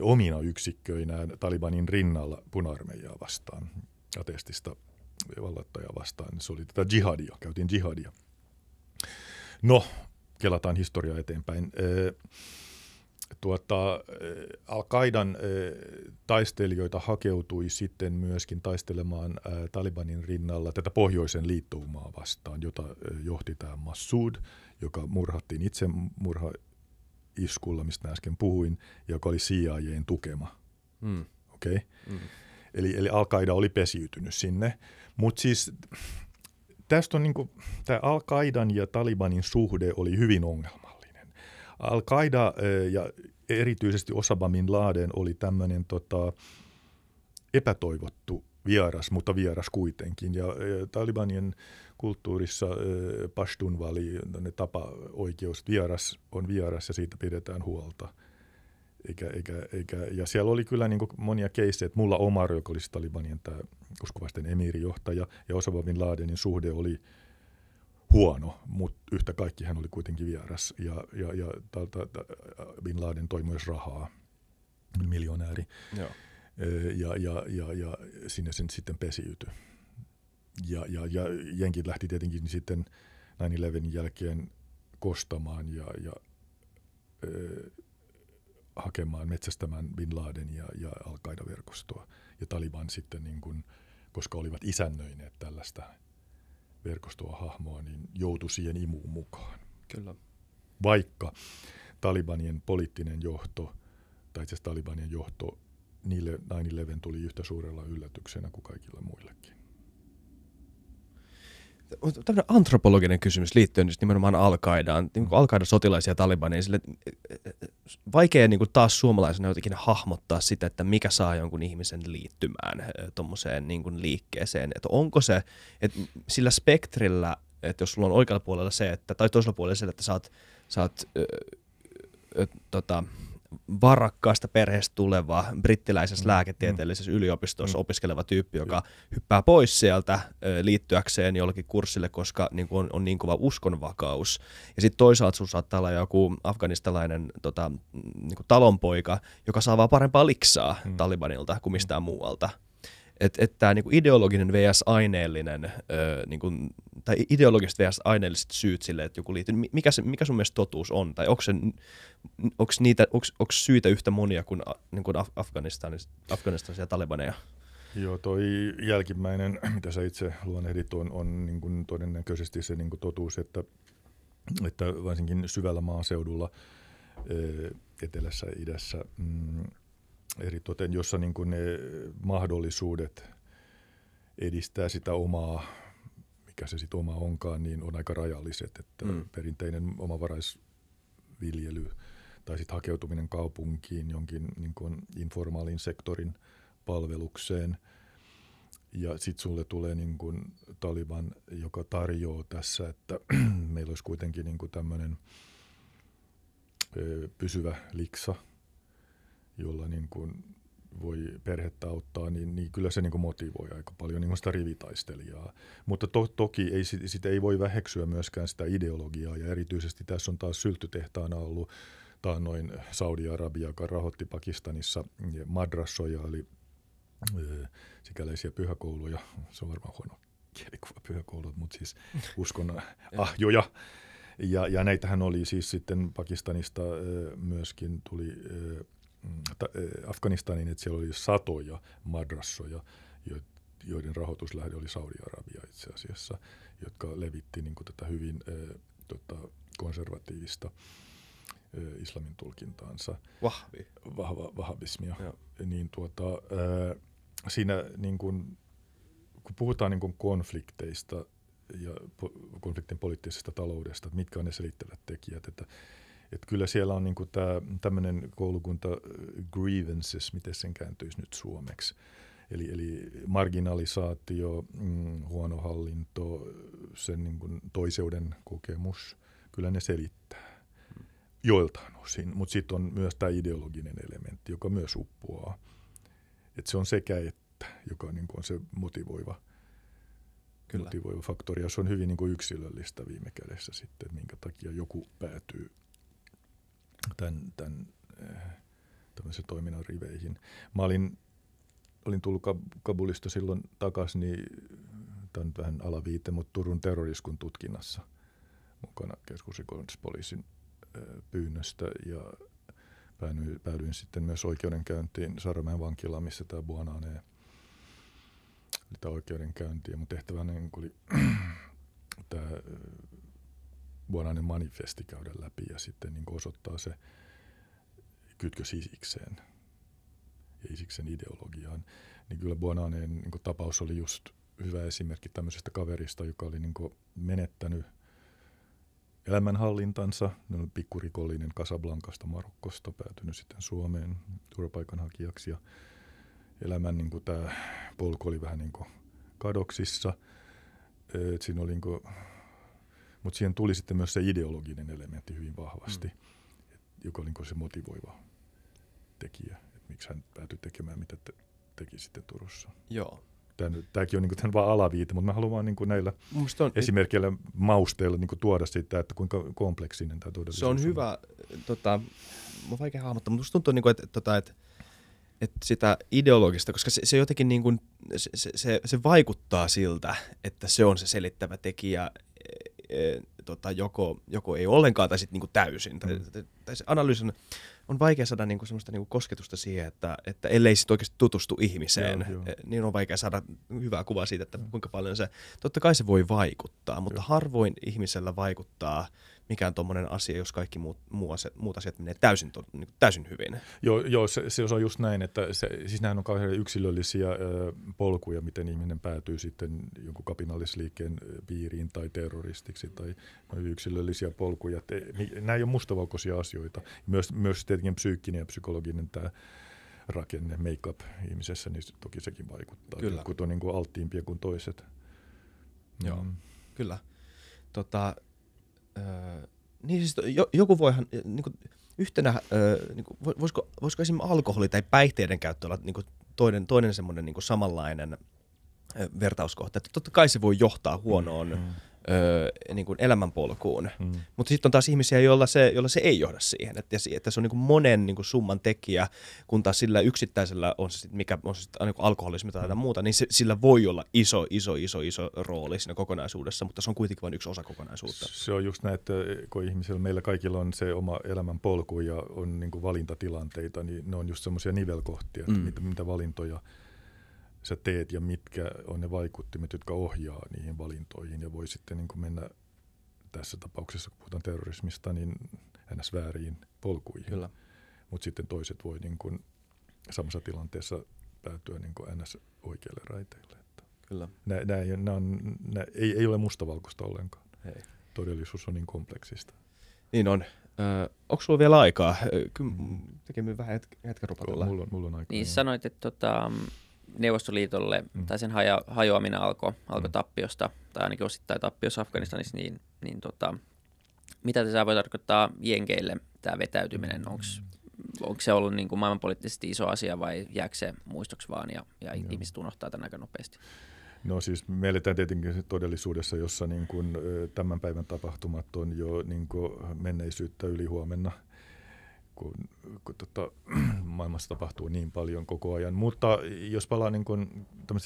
omina yksikköinään Talibanin rinnalla puna-armeijaa vastaan, ateistista vallattajaa vastaan. Se oli tätä jihadia, käytiin jihadia. No, kelataan historiaa eteenpäin. Tuota, Al-Qaidan taistelijoita hakeutui sitten myöskin taistelemaan Talibanin rinnalla tätä pohjoisen liittoumaa vastaan, jota johti tämä Massoud, joka murhattiin itse murha iskulla, mistä äsken puhuin, joka oli CIAn tukema. Mm. Okay? Mm. Eli, eli Al-Qaida oli pesiytynyt sinne. Mutta siis tästä on niinku, tämä Al-Qaidan ja Talibanin suhde oli hyvin ongelmallinen. Al-Qaida ja erityisesti Osama Bin Laden oli tämmöinen tota, epätoivottu vieras, mutta vieras kuitenkin. Ja, ja Talibanien kulttuurissa Pashtunvali, ne tapa oikeus, vieras on vieras ja siitä pidetään huolta. Eikä, eikä, eikä, ja siellä oli kyllä niin monia keissejä, että mulla Omar, joka oli Talibanien tämä uskovaisten emirijohtaja, ja Osama Bin Ladenin suhde oli huono, mutta yhtä kaikki hän oli kuitenkin vieras, ja, ja, ja tältä, Bin Laden toi myös rahaa, miljonääri, Joo. ja, ja, ja, ja sinne sen sitten pesiytyi. Ja, ja, ja jenkit lähti tietenkin sitten 9-11 jälkeen kostamaan, ja, ja hakemaan, metsästämään Bin Laden ja, ja Al-Qaida-verkostoa. Ja Taliban sitten, niin kuin, koska olivat isännöineet tällaista verkostoa hahmoa, niin joutui siihen imuun mukaan. Kyllä. Vaikka Talibanien poliittinen johto, tai itse asiassa Talibanien johto, niille 9-11 tuli yhtä suurella yllätyksenä kuin kaikilla muillekin. Tämmöinen antropologinen kysymys liittyen just nimenomaan Al-Qaidaan, niin kuin Al-Qaidan sotilaisia Talibania, sille, vaikea niin kuin taas suomalaisena jotenkin hahmottaa sitä, että mikä saa jonkun ihmisen liittymään tuommoiseen niin liikkeeseen. Että onko se, että sillä spektrillä, että jos sulla on oikealla puolella se, että, tai toisella puolella se, että sä oot, sä oot ö, ö, tota, varakkaasta perheestä tuleva brittiläisessä mm. lääketieteellisessä mm. yliopistossa mm. opiskeleva tyyppi, joka hyppää pois sieltä liittyäkseen jollekin kurssille, koska niin kuin on, on niin kova uskonvakaus. Ja sitten toisaalta sun saattaa olla joku afganistalainen tota, niin kuin talonpoika, joka saa vaan parempaa liksaa mm. Talibanilta kuin mistään mm. muualta että et tämä niinku ideologinen vs. aineellinen, ö, niinku, tai ideologiset vs. aineelliset syyt sille, että joku liittyy, mikä, se, mikä sun mielestä totuus on, tai onko, niitä, onko, syitä yhtä monia kuin, niin kuin Afganistanis, Afganistanisia talibaneja? Joo, toi jälkimmäinen, mitä sä itse luonnehdit, on, on niin kuin todennäköisesti se niin kuin totuus, että, että varsinkin syvällä maaseudulla, etelässä, idässä, mm, eritoten, jossa niin kuin ne mahdollisuudet edistää sitä omaa, mikä se sitten oma onkaan, niin on aika rajalliset. Että mm. Perinteinen omavaraisviljely tai sitten hakeutuminen kaupunkiin jonkin niin kuin informaalin sektorin palvelukseen. Ja sitten sulle tulee niin kuin Taliban, joka tarjoaa tässä, että meillä olisi kuitenkin niin tämmöinen pysyvä liksa – jolla niin kuin voi perhettä auttaa, niin, niin kyllä se niin kuin motivoi aika paljon niin kuin sitä rivitaistelijaa. Mutta to, toki ei, sitä ei voi väheksyä myöskään sitä ideologiaa, ja erityisesti tässä on taas syltytehtaana ollut noin Saudi-Arabia, joka rahoitti Pakistanissa madrassoja, eli e, sikäläisiä pyhäkouluja, se on varmaan huono kielikuva pyhäkoulut, mutta siis uskon ahjoja. Ja, ja näitähän oli siis sitten Pakistanista e, myöskin tuli eh, Afganistaniin, että siellä oli satoja madrassoja, joiden rahoituslähde oli Saudi-Arabia itse asiassa, jotka levitti niin kuin tätä hyvin äh, tota, konservatiivista äh, islamin tulkintaansa. Vahvi. Vahva, vahvismia. Joo. Niin tuota, äh, siinä niin kuin, kun puhutaan niin kuin konflikteista ja po- konfliktin poliittisesta taloudesta, että mitkä on ne selittävät tekijät, että että kyllä siellä on niinku tämmöinen koulukunta äh, grievances, miten sen kääntyisi nyt suomeksi. Eli, eli marginalisaatio, mm, huono hallinto, sen niin kuin toiseuden kokemus, kyllä ne selittää joiltain osin. Mutta sitten on myös tämä ideologinen elementti, joka myös uppoaa. Et se on sekä että, joka niin kuin on se motivoiva, kyllä. motivoiva faktori. Ja se on hyvin niin kuin yksilöllistä viime kädessä sitten, minkä takia joku päätyy tämän, tämän tämmöisen toiminnan riveihin. Mä olin, olin tullut Kabulista silloin takaisin, niin tämä on vähän alaviite, mutta Turun terroriskun tutkinnassa mukana keskusrikollispoliisin pyynnöstä ja päädyin, päädyin sitten myös oikeudenkäyntiin Saramäen vankilaan, missä tämä Buonane oli tämä oikeudenkäynti. Ja mun tehtävänä niin oli tämä Buonainen manifesti käydä läpi ja sitten niin osoittaa se kytkös Isikseen ja Isiksen ideologiaan. Niin kyllä Buonainen niin tapaus oli just hyvä esimerkki tämmöisestä kaverista, joka oli niin menettänyt elämänhallintansa. Ne oli pikkurikollinen Casablancasta Marokkosta, päätynyt sitten Suomeen turvapaikanhakijaksi ja elämän niin tämä polku oli vähän niin kadoksissa. Et siinä oli niin mutta siihen tuli sitten myös se ideologinen elementti hyvin vahvasti, mm. et, joka oli se motivoiva tekijä, että miksi hän päätyi tekemään, mitä te, teki sitten Turussa. Joo. Tämäkin on niin kuin, vain alaviite, mutta mä haluan vaan niin kuin näillä on, esimerkkeillä mausteilla niin kuin tuoda sitä, että kuinka kompleksinen tämä todellisuus Se on hyvä, tota, mä vaikea hahmottaa, mutta musta tuntuu, niin kuin, että, tota, että, että sitä ideologista, koska se, se jotenkin niin kuin, se, se, se vaikuttaa siltä, että se on se selittävä tekijä, e, tota, joko, joko ei ollenkaan tai sitten niinku täysin. Mm. Tai, tai, tai se analyysi on on vaikea saada niinku semmoista niinku kosketusta siihen, että, että ellei sitten oikeasti tutustu ihmiseen, Joo, joo. eh, niin on vaikea saada hyvää kuvaa siitä, että kuinka paljon se, totta kai se voi vaikuttaa, mutta Joo. harvoin ihmisellä vaikuttaa mikään tuommoinen asia, jos kaikki muut, muu asiat, muut asiat menee täysin, niin täysin hyvin. Joo, joo se, se on just näin, että se, siis nämähän on kauhean yksilöllisiä ö, polkuja, miten ihminen päätyy sitten jonkun kapinallisliikkeen piiriin tai terroristiksi tai yksilöllisiä polkuja. Ni- nämä ei ole mustavalkoisia asioita. Myös, myös tietenkin psyykkinen ja psykologinen tämä rakenne, make-up ihmisessä, niin toki sekin vaikuttaa. Kyllä. Jotkut on niin kuin alttiimpia kuin toiset. Joo. Mm. Kyllä. Tota, öö, niin siis joku voihan, niin kuin, yhtenä, öö, niin kuin, vo- voisiko, voisiko esimerkiksi alkoholi tai päihteiden käyttö olla niin kuin toinen, toinen semmoinen niin samanlainen vertauskohta. Että totta kai se voi johtaa huonoon Mm. Öö, niin kuin elämänpolkuun, Mm. mutta sitten on taas ihmisiä, joilla se, joilla se ei johda siihen. Että, että se on niin kuin monen niin kuin summan tekijä, kun taas sillä yksittäisellä, on se sit, mikä on se sitten niin alkoholismi tai jotain muuta, niin se, sillä voi olla iso, iso, iso, iso rooli siinä kokonaisuudessa, mutta se on kuitenkin vain yksi osa kokonaisuutta. Se on just näin, että kun ihmisillä, meillä kaikilla on se oma elämän polku ja on niin kuin valintatilanteita, niin ne on just semmoisia nivelkohtia, että Mm. mitä, mitä valintoja sä teet ja mitkä on ne vaikuttimet, jotka ohjaa niihin valintoihin ja voi sitten niin kuin mennä tässä tapauksessa, kun puhutaan terrorismista, niin ns. vääriin polkuihin. Kyllä. Mutta sitten toiset voi niin kuin samassa tilanteessa päätyä niin kuin ns. oikealle raiteille. Että Kyllä. nää, nää, ei- nää on, nää, ei, ei ole mustavalkoista ollenkaan. Hei. Todellisuus on niin kompleksista. Niin on. Öö, onko sulla vielä aikaa? Kyllä tekee vähän hetken, hetken rupatella. Mulla on, mulla on aika. Niin sanoit, että tota, Neuvostoliitolle Mm. tai sen haja, hajoaminen alkoi alko Mm. tappiosta, tai ainakin osittain tappiossa Afganistanissa, niin, niin tota, mitä tämä voi tarkoittaa Jenkeille, tämä vetäytyminen? Onko se ollut niin kuin maailmanpoliittisesti iso asia vai jääkö se muistoksi vaan ja, ja Joo. ihmiset unohtaa tämän aika nopeasti? No siis me eletään tietenkin todellisuudessa, jossa niin kuin, tämän päivän tapahtumat on jo niin kuin menneisyyttä yli huomenna, kun, kun tota, maailmassa tapahtuu niin paljon koko ajan. Mutta jos palaa niin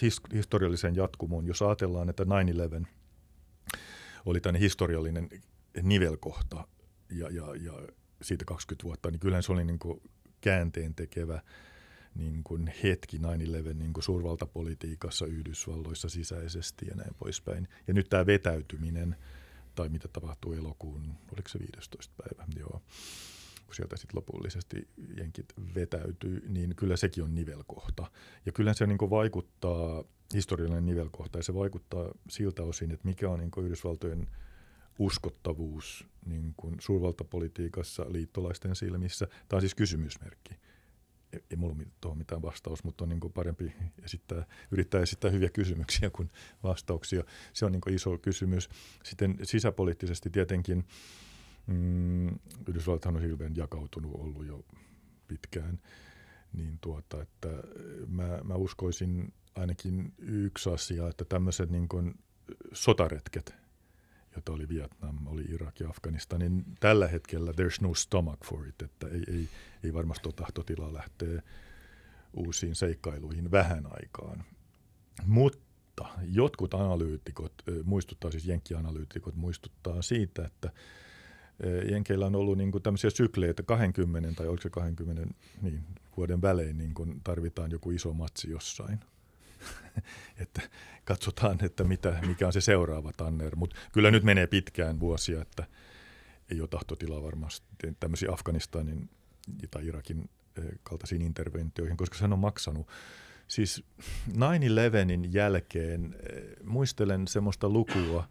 his, historialliseen jatkumoon, jos ajatellaan, että 9-11 oli tämmöinen historiallinen nivelkohta ja, ja, ja siitä 20 vuotta, niin kyllähän se oli niin käänteen tekevä niin kuin hetki 9-11 niin suurvaltapolitiikassa Yhdysvalloissa sisäisesti ja näin poispäin. Ja nyt tämä vetäytyminen, tai mitä tapahtuu elokuun, oliko se 15. päivä, joo, kun sieltä sitten lopullisesti jenkit vetäytyy, niin kyllä sekin on nivelkohta. Ja kyllä se niin vaikuttaa, historiallinen nivelkohta, ja se vaikuttaa siltä osin, että mikä on niin Yhdysvaltojen uskottavuus niin suurvaltapolitiikassa liittolaisten silmissä. Tämä on siis kysymysmerkki ei, ei mulla ole tuohon mitään vastaus, mutta on niin parempi esittää, yrittää esittää hyviä kysymyksiä kuin vastauksia. Se on niin iso kysymys. Sitten sisäpoliittisesti tietenkin mm, Yhdysvallathan on hirveän jakautunut ollut jo pitkään, niin tuota, että mä, mä uskoisin ainakin yksi asia, että tämmöiset niin sotaretket, jota oli Vietnam, oli Irak ja Afganistan, niin tällä hetkellä there's no stomach for it, että ei, ei, ei varmasti ole tahtotilaa lähteä uusiin seikkailuihin vähän aikaan. Mutta jotkut analyytikot, muistuttaa siis jenkkianalyytikot, muistuttaa siitä, että Jenkeillä on ollut niin kuin tämmöisiä sykleitä 20 tai oliko se 20 niin, vuoden välein niin kuin tarvitaan joku iso matsi jossain. että katsotaan, että mitä, mikä on se seuraava tanner. Mutta kyllä nyt menee pitkään vuosia, että ei ole tahtotilaa varmasti tämmöisiä Afganistanin tai Irakin eh, kaltaisiin interventioihin, koska se on maksanut. Siis 9-11 jälkeen eh, muistelen semmoista lukua,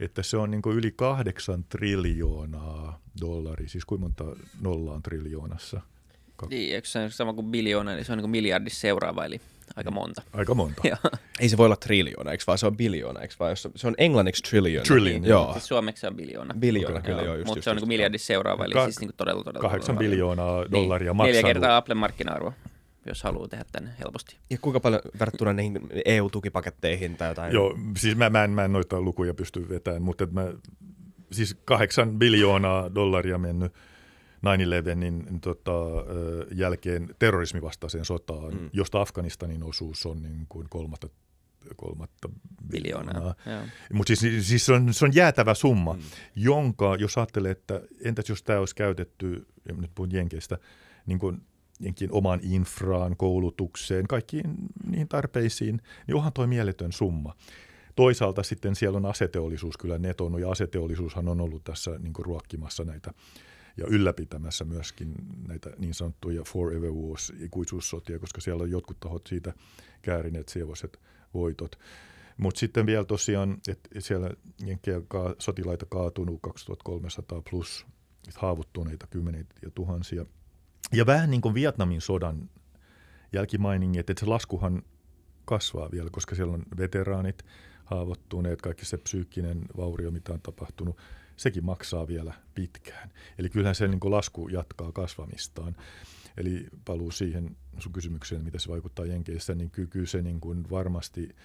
että se on niin yli kahdeksan triljoonaa dollaria, siis kuinka monta nollaa on triljoonassa? Kak- Niin, eikö se sama kuin biljoona, eli se on niin kuin miljardissa seuraava, eli aika monta. Aika monta. Ei se voi olla triljoona, eikö vaan se on biljoona, eikö vaan? Jos- Se on englanniksi trillion. Trillion, Joo. Siis suomeksi se on biljoona. Biljoona, Okei, kyllä, joo, just, Mutta just, se on niin miljardissa seuraava, eli Ka- siis niin kuin todella, todella, Kahdeksan todella biljoonaa Niin, dollaria Neljä kertaa Applen markkina-arvo, jos haluaa tehdä tänne helposti. Ja kuinka paljon verrattuna niihin EU-tukipaketteihin tai jotain? Joo, siis mä, mä, en, mä en noita lukuja pysty vetämään, mutta mä, siis kahdeksan biljoonaa dollaria mennyt 9-11 niin, tota, jälkeen terrorismivastaiseen sotaan, Mm. josta Afganistanin osuus on niin kuin kolmatta kolmatta Biljoonaa. biljoonaa. Mutta siis, siis se, on, se on jäätävä summa, mm. jonka, jos ajattelee, että entäs jos tämä olisi käytetty, ja nyt puhun Jenkeistä, niin kuin jenkin omaan infraan, koulutukseen, kaikkiin niihin tarpeisiin, niin onhan toi mieletön summa. Toisaalta sitten siellä on aseteollisuus kyllä netonut, ja aseteollisuushan on ollut tässä niin ruokkimassa näitä ja ylläpitämässä myöskin näitä niin sanottuja forever wars, ikuisuussotia, koska siellä on jotkut tahot siitä käärineet sievoiset voitot. Mutta sitten vielä tosiaan, että siellä Jenkkejä sotilaita kaatunut 2300 plus haavoittuneita kymmeniä ja tuhansia. Ja vähän niin kuin Vietnamin sodan jälkimainingi, että se laskuhan kasvaa vielä, koska siellä on veteraanit haavoittuneet, kaikki se psyykkinen vaurio, mitä on tapahtunut, sekin maksaa vielä pitkään. Eli kyllähän se niin lasku jatkaa kasvamistaan. Eli paluu siihen sun kysymykseen, mitä se vaikuttaa Jenkeissä, niin kyllä se niin kuin varmasti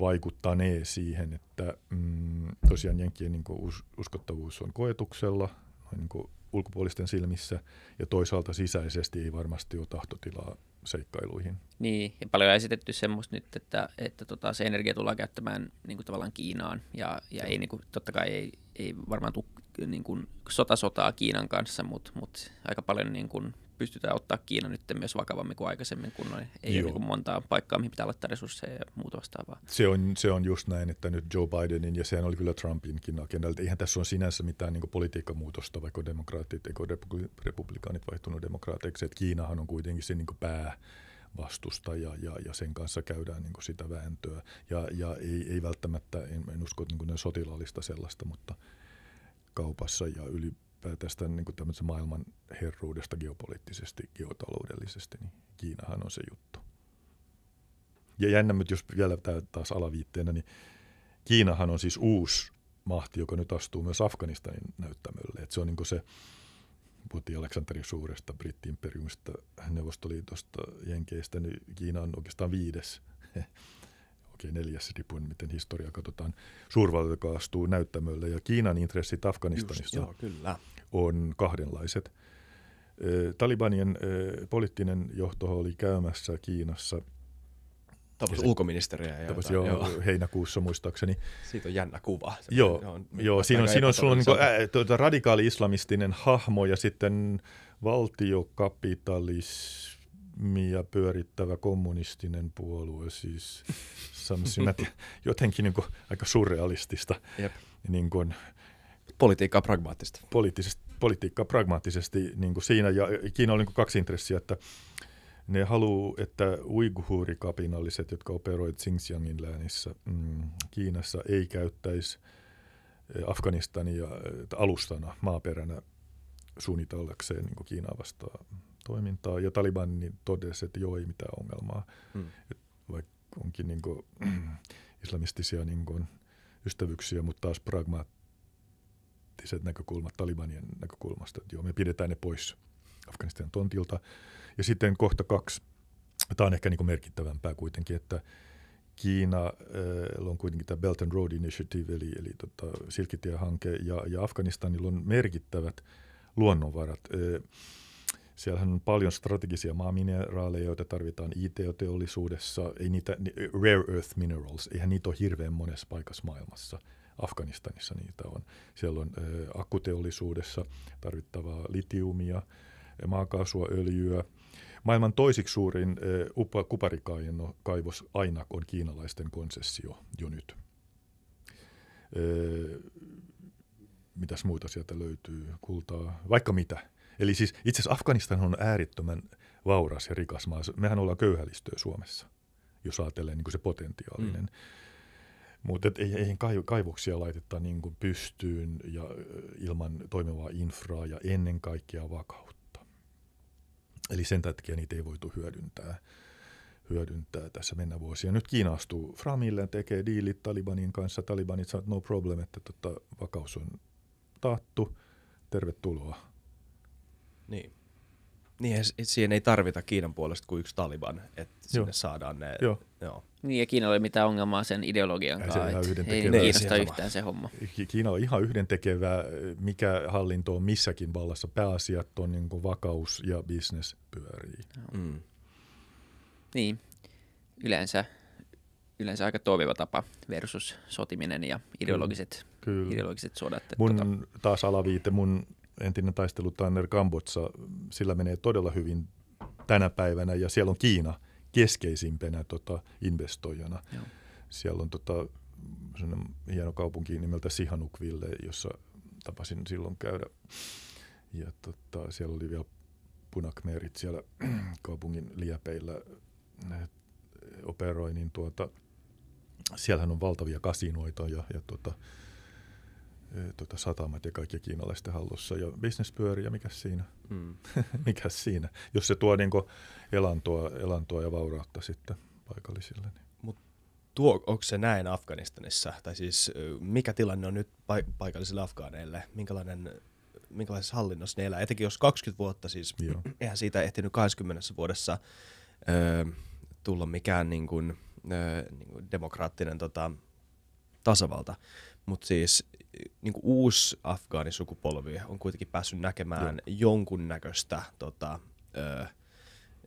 vaikuttanee siihen, että mm, tosiaan Jenkkien niin us, uskottavuus on koetuksella niin kuin ulkopuolisten silmissä ja toisaalta sisäisesti ei varmasti ole tahtotilaa seikkailuihin. Niin, ja paljon on esitetty semmoista nyt, että, että tota, se energia tullaan käyttämään niin kuin tavallaan Kiinaan ja, ja ei, niin kuin, totta kai ei, ei varmaan tule niin kuin sotasotaa Kiinan kanssa, mutta, mutta aika paljon niin kuin pystytään ottaa Kiina nyt myös vakavammin kuin aikaisemmin, kun ei Joo. ole niin montaa paikkaa, mihin pitää laittaa resursseja ja muuta vastaavaa. Se on, se on just näin, että nyt Joe Bidenin, ja sehän oli kyllä Trumpinkin agendalta, eihän tässä ole sinänsä mitään niin politiikkamuutosta, vaikka demokraatit, eikö republikaanit vaihtunut demokraateiksi, että Kiinahan on kuitenkin se niin pää vastustaja ja, ja sen kanssa käydään niin sitä vääntöä. Ja, ja ei, ei välttämättä, en, en usko niin sotilaallista sellaista, mutta kaupassa ja yli tästä niin kuin maailman herruudesta geopoliittisesti, geotaloudellisesti, niin Kiinahan on se juttu. Ja jännä, jos vielä taas alaviitteenä, niin Kiinahan on siis uusi mahti, joka nyt astuu myös Afganistanin näyttämölle. Et se on niin se, puhuttiin Aleksanterin suuresta britti-imperiumista, Neuvostoliitosta, Jenkeistä, niin Kiina on oikeastaan viides okei neljäs, riippuen miten historiaa katsotaan, suurvalta, joka astuu näyttämölle. Ja Kiinan intressit Afganistanissa Just, joo, kyllä. on kahdenlaiset. Talibanien poliittinen johto oli käymässä Kiinassa Tapasi ulkoministeriä. Tapasi jo joo. heinäkuussa muistaakseni. Siitä on jännä kuva. Se joo, on, joo siinä on, siinä on sulla niinku, ää, tuota, radikaali-islamistinen hahmo ja sitten valtiokapitalismi ja pyörittävä kommunistinen puolue, siis tiedän, jotenkin niin kuin aika surrealistista. Jep. Niin kuin, politiikkaa pragmaattista. Poliittisesti, politiikkaa pragmaattisesti niin kuin siinä, ja Kiina oli niin kaksi intressiä, että ne haluaa, että uiguurikapinalliset, jotka operoivat Xinjiangin läänissä mm, Kiinassa, ei käyttäisi eh, Afganistania alustana, maaperänä suunnitellakseen niin Kiinaa vastaan toimintaa. Ja Taliban niin totesi, että joo, ei mitään ongelmaa. Mm. Et vaikka onkin niin kuin, islamistisia niin kuin, ystävyyksiä, mutta taas pragmaattiset näkökulmat Talibanien näkökulmasta, että joo, me pidetään ne pois Afganistanin tontilta. Ja sitten kohta kaksi, tämä on ehkä niin kuin merkittävämpää kuitenkin, että Kiina äh, on kuitenkin tämä Belt and Road Initiative, eli, eli tota, Silkkitie-hanke, ja, ja Afganistanilla on merkittävät luonnonvarat. Äh, Siellähän on paljon strategisia maamineraaleja, joita tarvitaan IT-teollisuudessa. Ei niitä, rare earth minerals, eihän niitä ole hirveän monessa paikassa maailmassa. Afganistanissa niitä on. Siellä on ä, akkuteollisuudessa tarvittavaa litiumia, maakaasua, öljyä. Maailman toisiksi suurin ä, kuparikaivos aina on kiinalaisten konsessio jo nyt. Ä, mitäs muita sieltä löytyy? Kultaa, vaikka mitä Eli siis itse asiassa Afganistan on äärittömän vauras ja rikas maa. Mehän ollaan köyhälistöä Suomessa, jos ajattelee niin kuin se potentiaalinen. Mm. Mutta ei, eihän kaivoksia laiteta niin kuin pystyyn ja ilman toimivaa infraa ja ennen kaikkea vakautta. Eli sen takia niitä ei voitu hyödyntää, hyödyntää tässä mennä vuosia. Nyt Kiina astuu Framille, tekee diilit Talibanin kanssa. Talibanit sanoo, no problem, että tota, vakaus on taattu. Tervetuloa niin. Niin, siihen ei tarvita Kiinan puolesta kuin yksi Taliban, että sinne Joo. saadaan ne. Joo. Joo. Niin, ja Kiinalla ei ole mitään ongelmaa sen ideologian kanssa. Ei niin kiinnosta yhtään se homma. Kiina on ihan yhdentekevä, mikä hallinto on missäkin vallassa. Pääasiat on niin kuin vakaus ja business pyörii. Mm. Niin, yleensä yleensä aika toimiva tapa versus sotiminen ja ideologiset, Kyllä. ideologiset sodat. että Mun tota, taas alaviite, mun entinen taistelu Tanner Kambotsa, sillä menee todella hyvin tänä päivänä ja siellä on Kiina keskeisimpänä tota, investoijana. Joo. Siellä on tota, hieno kaupunki nimeltä Sihanoukville, jossa tapasin silloin käydä. Ja tota, siellä oli vielä punakmeerit siellä kaupungin liepeillä operoi, niin tuota, siellähän on valtavia kasinoita ja, ja tuota, tuota, satamat ja kaikki kiinalaisten hallussa. Ja business pyörii ja mikä siinä? Mm. mikä siinä? Jos se tuo niin elantoa, elantoa ja vaurautta sitten paikallisille. Niin. Tuo, onko se näin Afganistanissa? Tai siis mikä tilanne on nyt pa- paikallisille afgaaneille? Minkälainen, minkälaisessa hallinnossa ne elää? Etenkin jos 20 vuotta siis, Joo. eihän siitä ehtinyt 20 vuodessa ö, tulla mikään niin kuin, ö, niin kuin demokraattinen tota, tasavalta. Mutta siis niin kuin uusi afgaanisukupolvi on kuitenkin päässyt näkemään jonkunnäköistä tota, ö,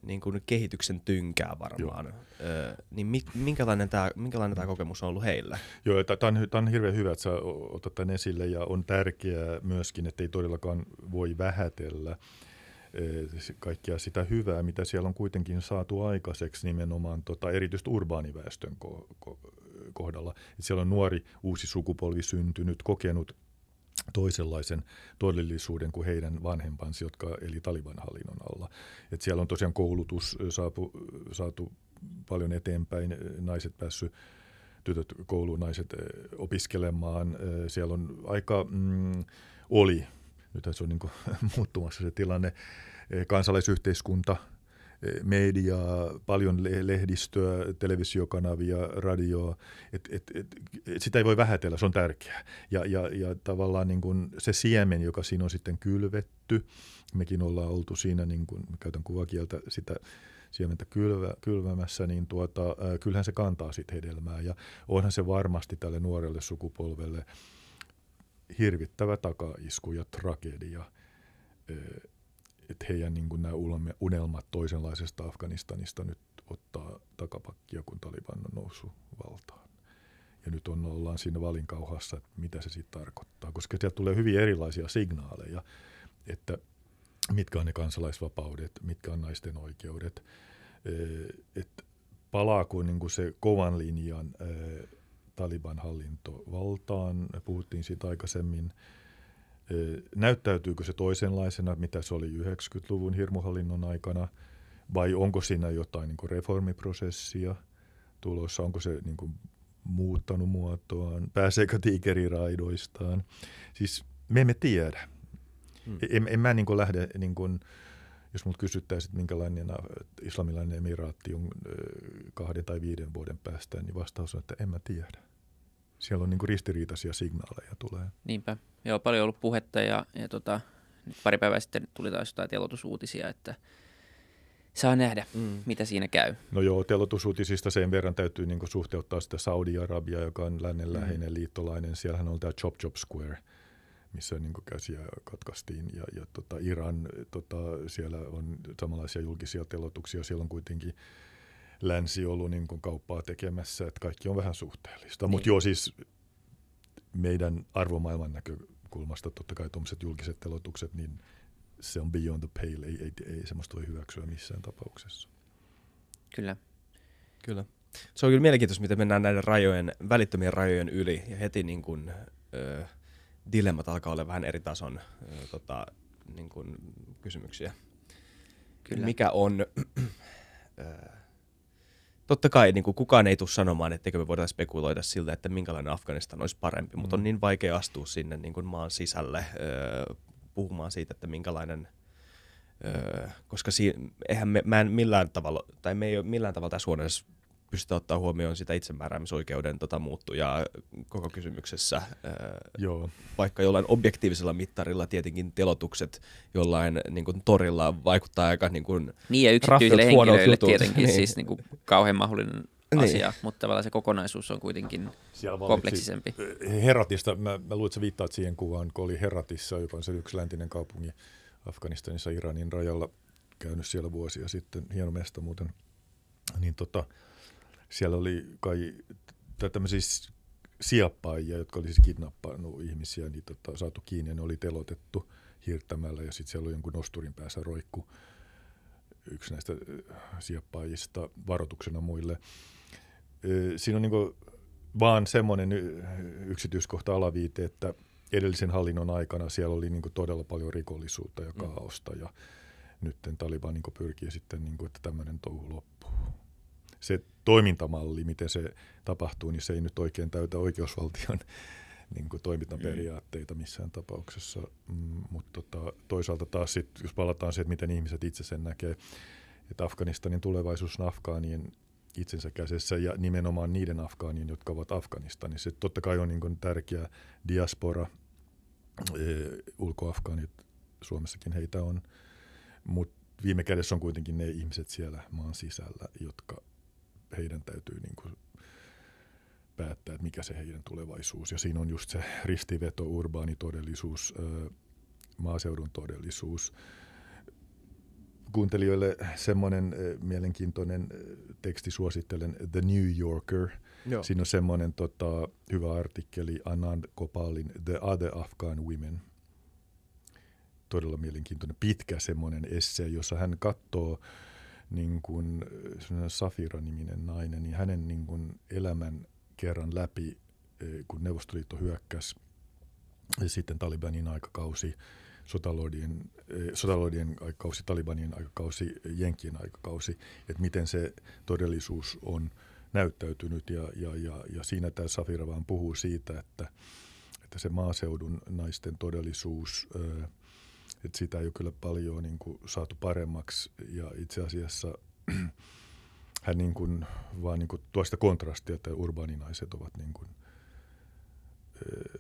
niin kuin kehityksen tynkää varmaan. Ö, niin mi, minkälainen tämä minkälainen tää kokemus on ollut heillä? Joo, tämä on, on hirveän hyvä, että sä otat tämän esille ja on tärkeää myöskin, että ei todellakaan voi vähätellä kaikkia sitä hyvää, mitä siellä on kuitenkin saatu aikaiseksi nimenomaan tota, erityisesti urbaaniväestön ko- ko- kohdalla. Et siellä on nuori uusi sukupolvi syntynyt, kokenut toisenlaisen todellisuuden kuin heidän vanhempansa, jotka eli Taliban hallinnon alla. Et siellä on tosiaan koulutus saapu, saatu paljon eteenpäin, naiset päässyt tytöt kouluun, naiset opiskelemaan. Siellä on aika, mm, oli, nyt se on niin muuttumassa se tilanne, kansalaisyhteiskunta, mediaa, paljon le- lehdistöä, televisiokanavia, radioa. Et, et, et, et sitä ei voi vähätellä, se on tärkeää. Ja, ja, ja tavallaan niin kuin se siemen, joka siinä on sitten kylvetty, mekin ollaan oltu siinä, niin kuin, käytän kuvakieltä, sitä siementä kylvä, kylvämässä, niin tuota, kyllähän se kantaa sitten hedelmää. Ja onhan se varmasti tälle nuorelle sukupolvelle hirvittävä takaisku ja tragedia, että heidän niin nämä unelmat toisenlaisesta Afganistanista nyt ottaa takapakkia, kun Taliban on noussut valtaan. Ja nyt on, ollaan siinä valinkauhassa, että mitä se sitten tarkoittaa, koska sieltä tulee hyvin erilaisia signaaleja, että mitkä on ne kansalaisvapaudet, mitkä on naisten oikeudet, että palaako niin kuin se kovan linjan Taliban hallinto valtaan, puhuttiin siitä aikaisemmin, näyttäytyykö se toisenlaisena, mitä se oli 90-luvun hirmuhallinnon aikana, vai onko siinä jotain niin reformiprosessia tulossa, onko se niin kuin muuttanut muotoaan, pääseekö tiikeriraidoistaan. Siis me emme tiedä. Hmm. En, en mä niin kuin lähde, niin kuin, jos mut kysyttäisiin, että minkälainen äh, islamilainen emiraatti on äh, kahden tai viiden vuoden päästä, niin vastaus on, että en mä tiedä. Siellä on niin kuin ristiriitaisia signaaleja tulee. Niinpä. Joo, paljon ollut puhetta ja, ja tota, nyt pari päivää sitten tuli taas jotain telotusuutisia, että saa nähdä, Mm. mitä siinä käy. No joo, telotusuutisista sen verran täytyy niin suhteuttaa sitä Saudi-Arabia, joka on lännen Mm. läheinen liittolainen. Siellähän on tämä Chop Chop Square, missä niin käsiä katkaistiin. Ja, ja tota, Iran, tota, siellä on samanlaisia julkisia telotuksia. Siellä on kuitenkin länsi ollut niin kuin kauppaa tekemässä, että kaikki on vähän suhteellista. Niin. Mutta joo, siis meidän arvomaailman näkökulmasta totta kai tuommoiset julkiset telotukset, niin se on beyond the pale. Ei, ei, ei semmoista voi hyväksyä missään tapauksessa. Kyllä. Kyllä. Se on kyllä mielenkiintoista, miten mennään näiden rajojen, välittömien rajojen yli ja heti niin kuin, ö, dilemmat alkaa olla vähän eri tason ö, tota, niin kuin, kysymyksiä. Kyllä. Mikä on, ö, totta kai niin kuin kukaan ei tule sanomaan, etteikö me voidaan spekuloida siltä, että minkälainen Afganistan olisi parempi, mutta on Mm. niin vaikea astua sinne niin kuin maan sisälle ö, puhumaan siitä, että minkälainen Öö, koska si- eihän me, mä en millään tavalla, tai me ei ole millään tavalla tässä huoneessa pystytä ottaa huomioon sitä itsemääräämisoikeuden tota, muuttujaa koko kysymyksessä. Joo. vaikka jollain objektiivisella mittarilla tietenkin telotukset jollain niin kuin, torilla vaikuttaa aika niin kuin, Niin ja yksityisille henkilöille tietenkin Niin. siis niin kuin kauhean mahdollinen Niin. asia, mutta tavallaan se kokonaisuus on kuitenkin kompleksisempi. Heratista, mä, mä luulen, että sä viittaat siihen kuvaan, kun oli Heratissa, joka on se yksi läntinen kaupunki Afganistanissa Iranin rajalla, käynyt siellä vuosia sitten, hieno mesta muuten. Niin tota, siellä oli kai tämmöisiä siappaajia, jotka oli siis kidnappannut ihmisiä, niin tota, saatu kiinni ja ne oli telotettu hirttämällä ja sitten siellä oli jonkun nosturin päässä roikku yksi näistä siappaajista varoituksena muille. Siinä on niin vaan semmoinen yksityiskohta alaviite, että edellisen hallinnon aikana siellä oli niin todella paljon rikollisuutta ja mm. kaaosta ja nyt Taliban niin pyrkii sitten, niin kuin, että tämmöinen touhu loppuu. Se toimintamalli, miten se tapahtuu, niin se ei nyt oikein täytä oikeusvaltion niin kuin toimintaperiaatteita missään tapauksessa. Mm, mutta tota, toisaalta taas, sit, jos palataan siihen, miten ihmiset itse sen näkee, että Afganistanin tulevaisuus on Afgaanien itsensä käsissä ja nimenomaan niiden Afgaanien, jotka ovat Afganistanissa. Se totta kai on niin kuin tärkeä diaspora, e, ulkoafgaanit, Suomessakin heitä on, mutta viime kädessä on kuitenkin ne ihmiset siellä maan sisällä, jotka heidän täytyy niin kuin päättää, että mikä se heidän tulevaisuus. Ja siinä on just se ristiveto, urbaani todellisuus, maaseudun todellisuus. Kuuntelijoille semmoinen mielenkiintoinen teksti suosittelen, The New Yorker. Joo. Siinä on semmoinen tota, hyvä artikkeli Anand Kopalin The Other Afghan Women. Todella mielenkiintoinen, pitkä semmoinen esse, jossa hän katsoo niin kuin Safira-niminen nainen, niin hänen niin kuin elämän kerran läpi, kun Neuvostoliitto hyökkäsi, ja sitten Talibanin aikakausi, sotalordien, sotalordien aikakausi, Talibanin aikakausi, Jenkkien aikakausi, että miten se todellisuus on näyttäytynyt. Ja, ja, ja, ja siinä tämä Safira vaan puhuu siitä, että, että se maaseudun naisten todellisuus, että sitä ei ole kyllä paljon niin kuin saatu paremmaksi. Ja itse asiassa hän niin kuin, vaan niin kuin tuo sitä kontrastia, että urbaaninaiset ovat niin kuin, ö,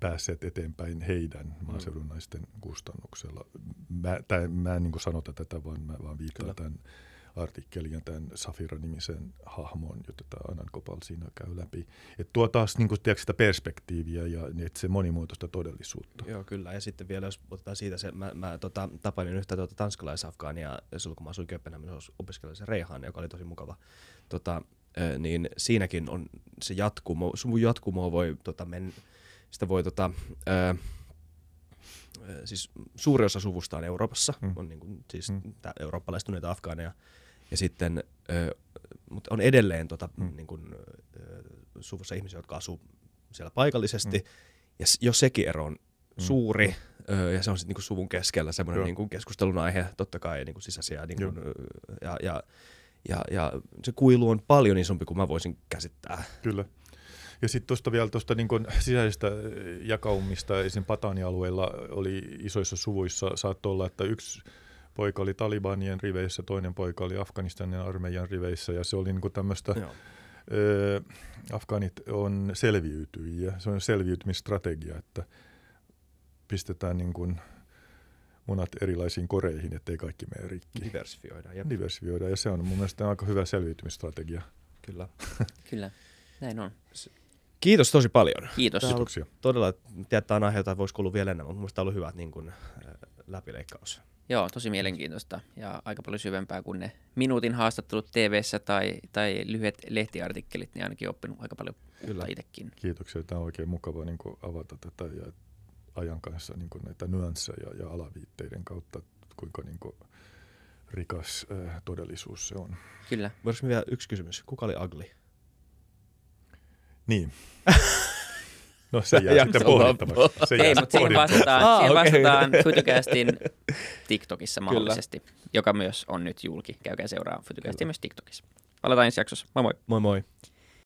päässeet eteenpäin heidän mm. maaseudun naisten kustannuksella. Mä, tää, mä en niin kuin sanota tätä, vaan mä vaan viittaan tämän artikkelin ja tämän Safira-nimisen hahmon, jota tämä Anan Kopal siinä käy läpi. Että tuo taas niin kuin, tiedätkö, sitä perspektiiviä ja niin, että se monimuotoista todellisuutta. Joo, kyllä. Ja sitten vielä, jos otetaan siitä se, mä, mä tota, tapailin yhtä tuota, tanskalaisafgaania, silloin kun mä asuin Kööpenhaminassa opiskelijan se Reihan, joka oli tosi mukava. Tota, niin siinäkin on se jatkumo, sun jatkumo voi tota, men, sitä voi tota, ää, siis suuri osa suvusta on Euroopassa, mm. on niin kuin, siis mm. eurooppalaistuneita afgaaneja, ja sitten, mutta on edelleen tota, mm. niin kuin, ö, suvussa ihmisiä, jotka asuu siellä paikallisesti. Mm. Ja jos sekin ero on mm. suuri, ja se on sitten niin suvun keskellä semmoinen niin kuin keskustelun aihe, totta kai niin kuin sisäisiä. Niin kuin, ja, ja, ja, ja se kuilu on paljon isompi kuin mä voisin käsittää. Kyllä. Ja sitten tuosta vielä tuosta niin sisäisestä jakaumista, esim. Patani-alueella oli isoissa suvuissa, saattoi olla, että yksi poika oli Talibanien riveissä, toinen poika oli Afganistanin armeijan riveissä ja se oli niin tämmöistä, Afganit on selviytyjiä, se on selviytymistrategia, että pistetään niin kuin munat erilaisiin koreihin, ettei kaikki mene rikki. Diversifioidaan. Jep. Diversifioidaan ja se on mun mielestä aika hyvä selviytymistrategia. Kyllä. Kyllä, näin on. Kiitos tosi paljon. Kiitos. Kiitoksia. Todella, tiedät, on aihe, jota voisi kuulua vielä enemmän, mutta mielestäni on ollut hyvä niin kuin, läpileikkaus. Joo, tosi mielenkiintoista ja aika paljon syvempää kuin ne minuutin haastattelut tv tai, tai lyhyet lehtiartikkelit, niin ainakin oppinut aika paljon Kyllä. itsekin. Kiitoksia, tämä on oikein mukava niin kuin, avata tätä ja ajan kanssa niin kuin, näitä nyansseja ja alaviitteiden kautta, kuinka niin kuin, rikas äh, todellisuus se on. Kyllä. Voisiko vielä yksi kysymys? Kuka oli ugly? Niin. No se jää sitten pohdittavaksi. Se Ei, mutta siihen vastataan, ah, siihen okay. vastataan Fytycastin TikTokissa mahdollisesti, Kyllä. joka myös on nyt julki. Käykää seuraa Fytycastia myös TikTokissa. Palataan ensi jaksossa. Moi moi. Moi moi.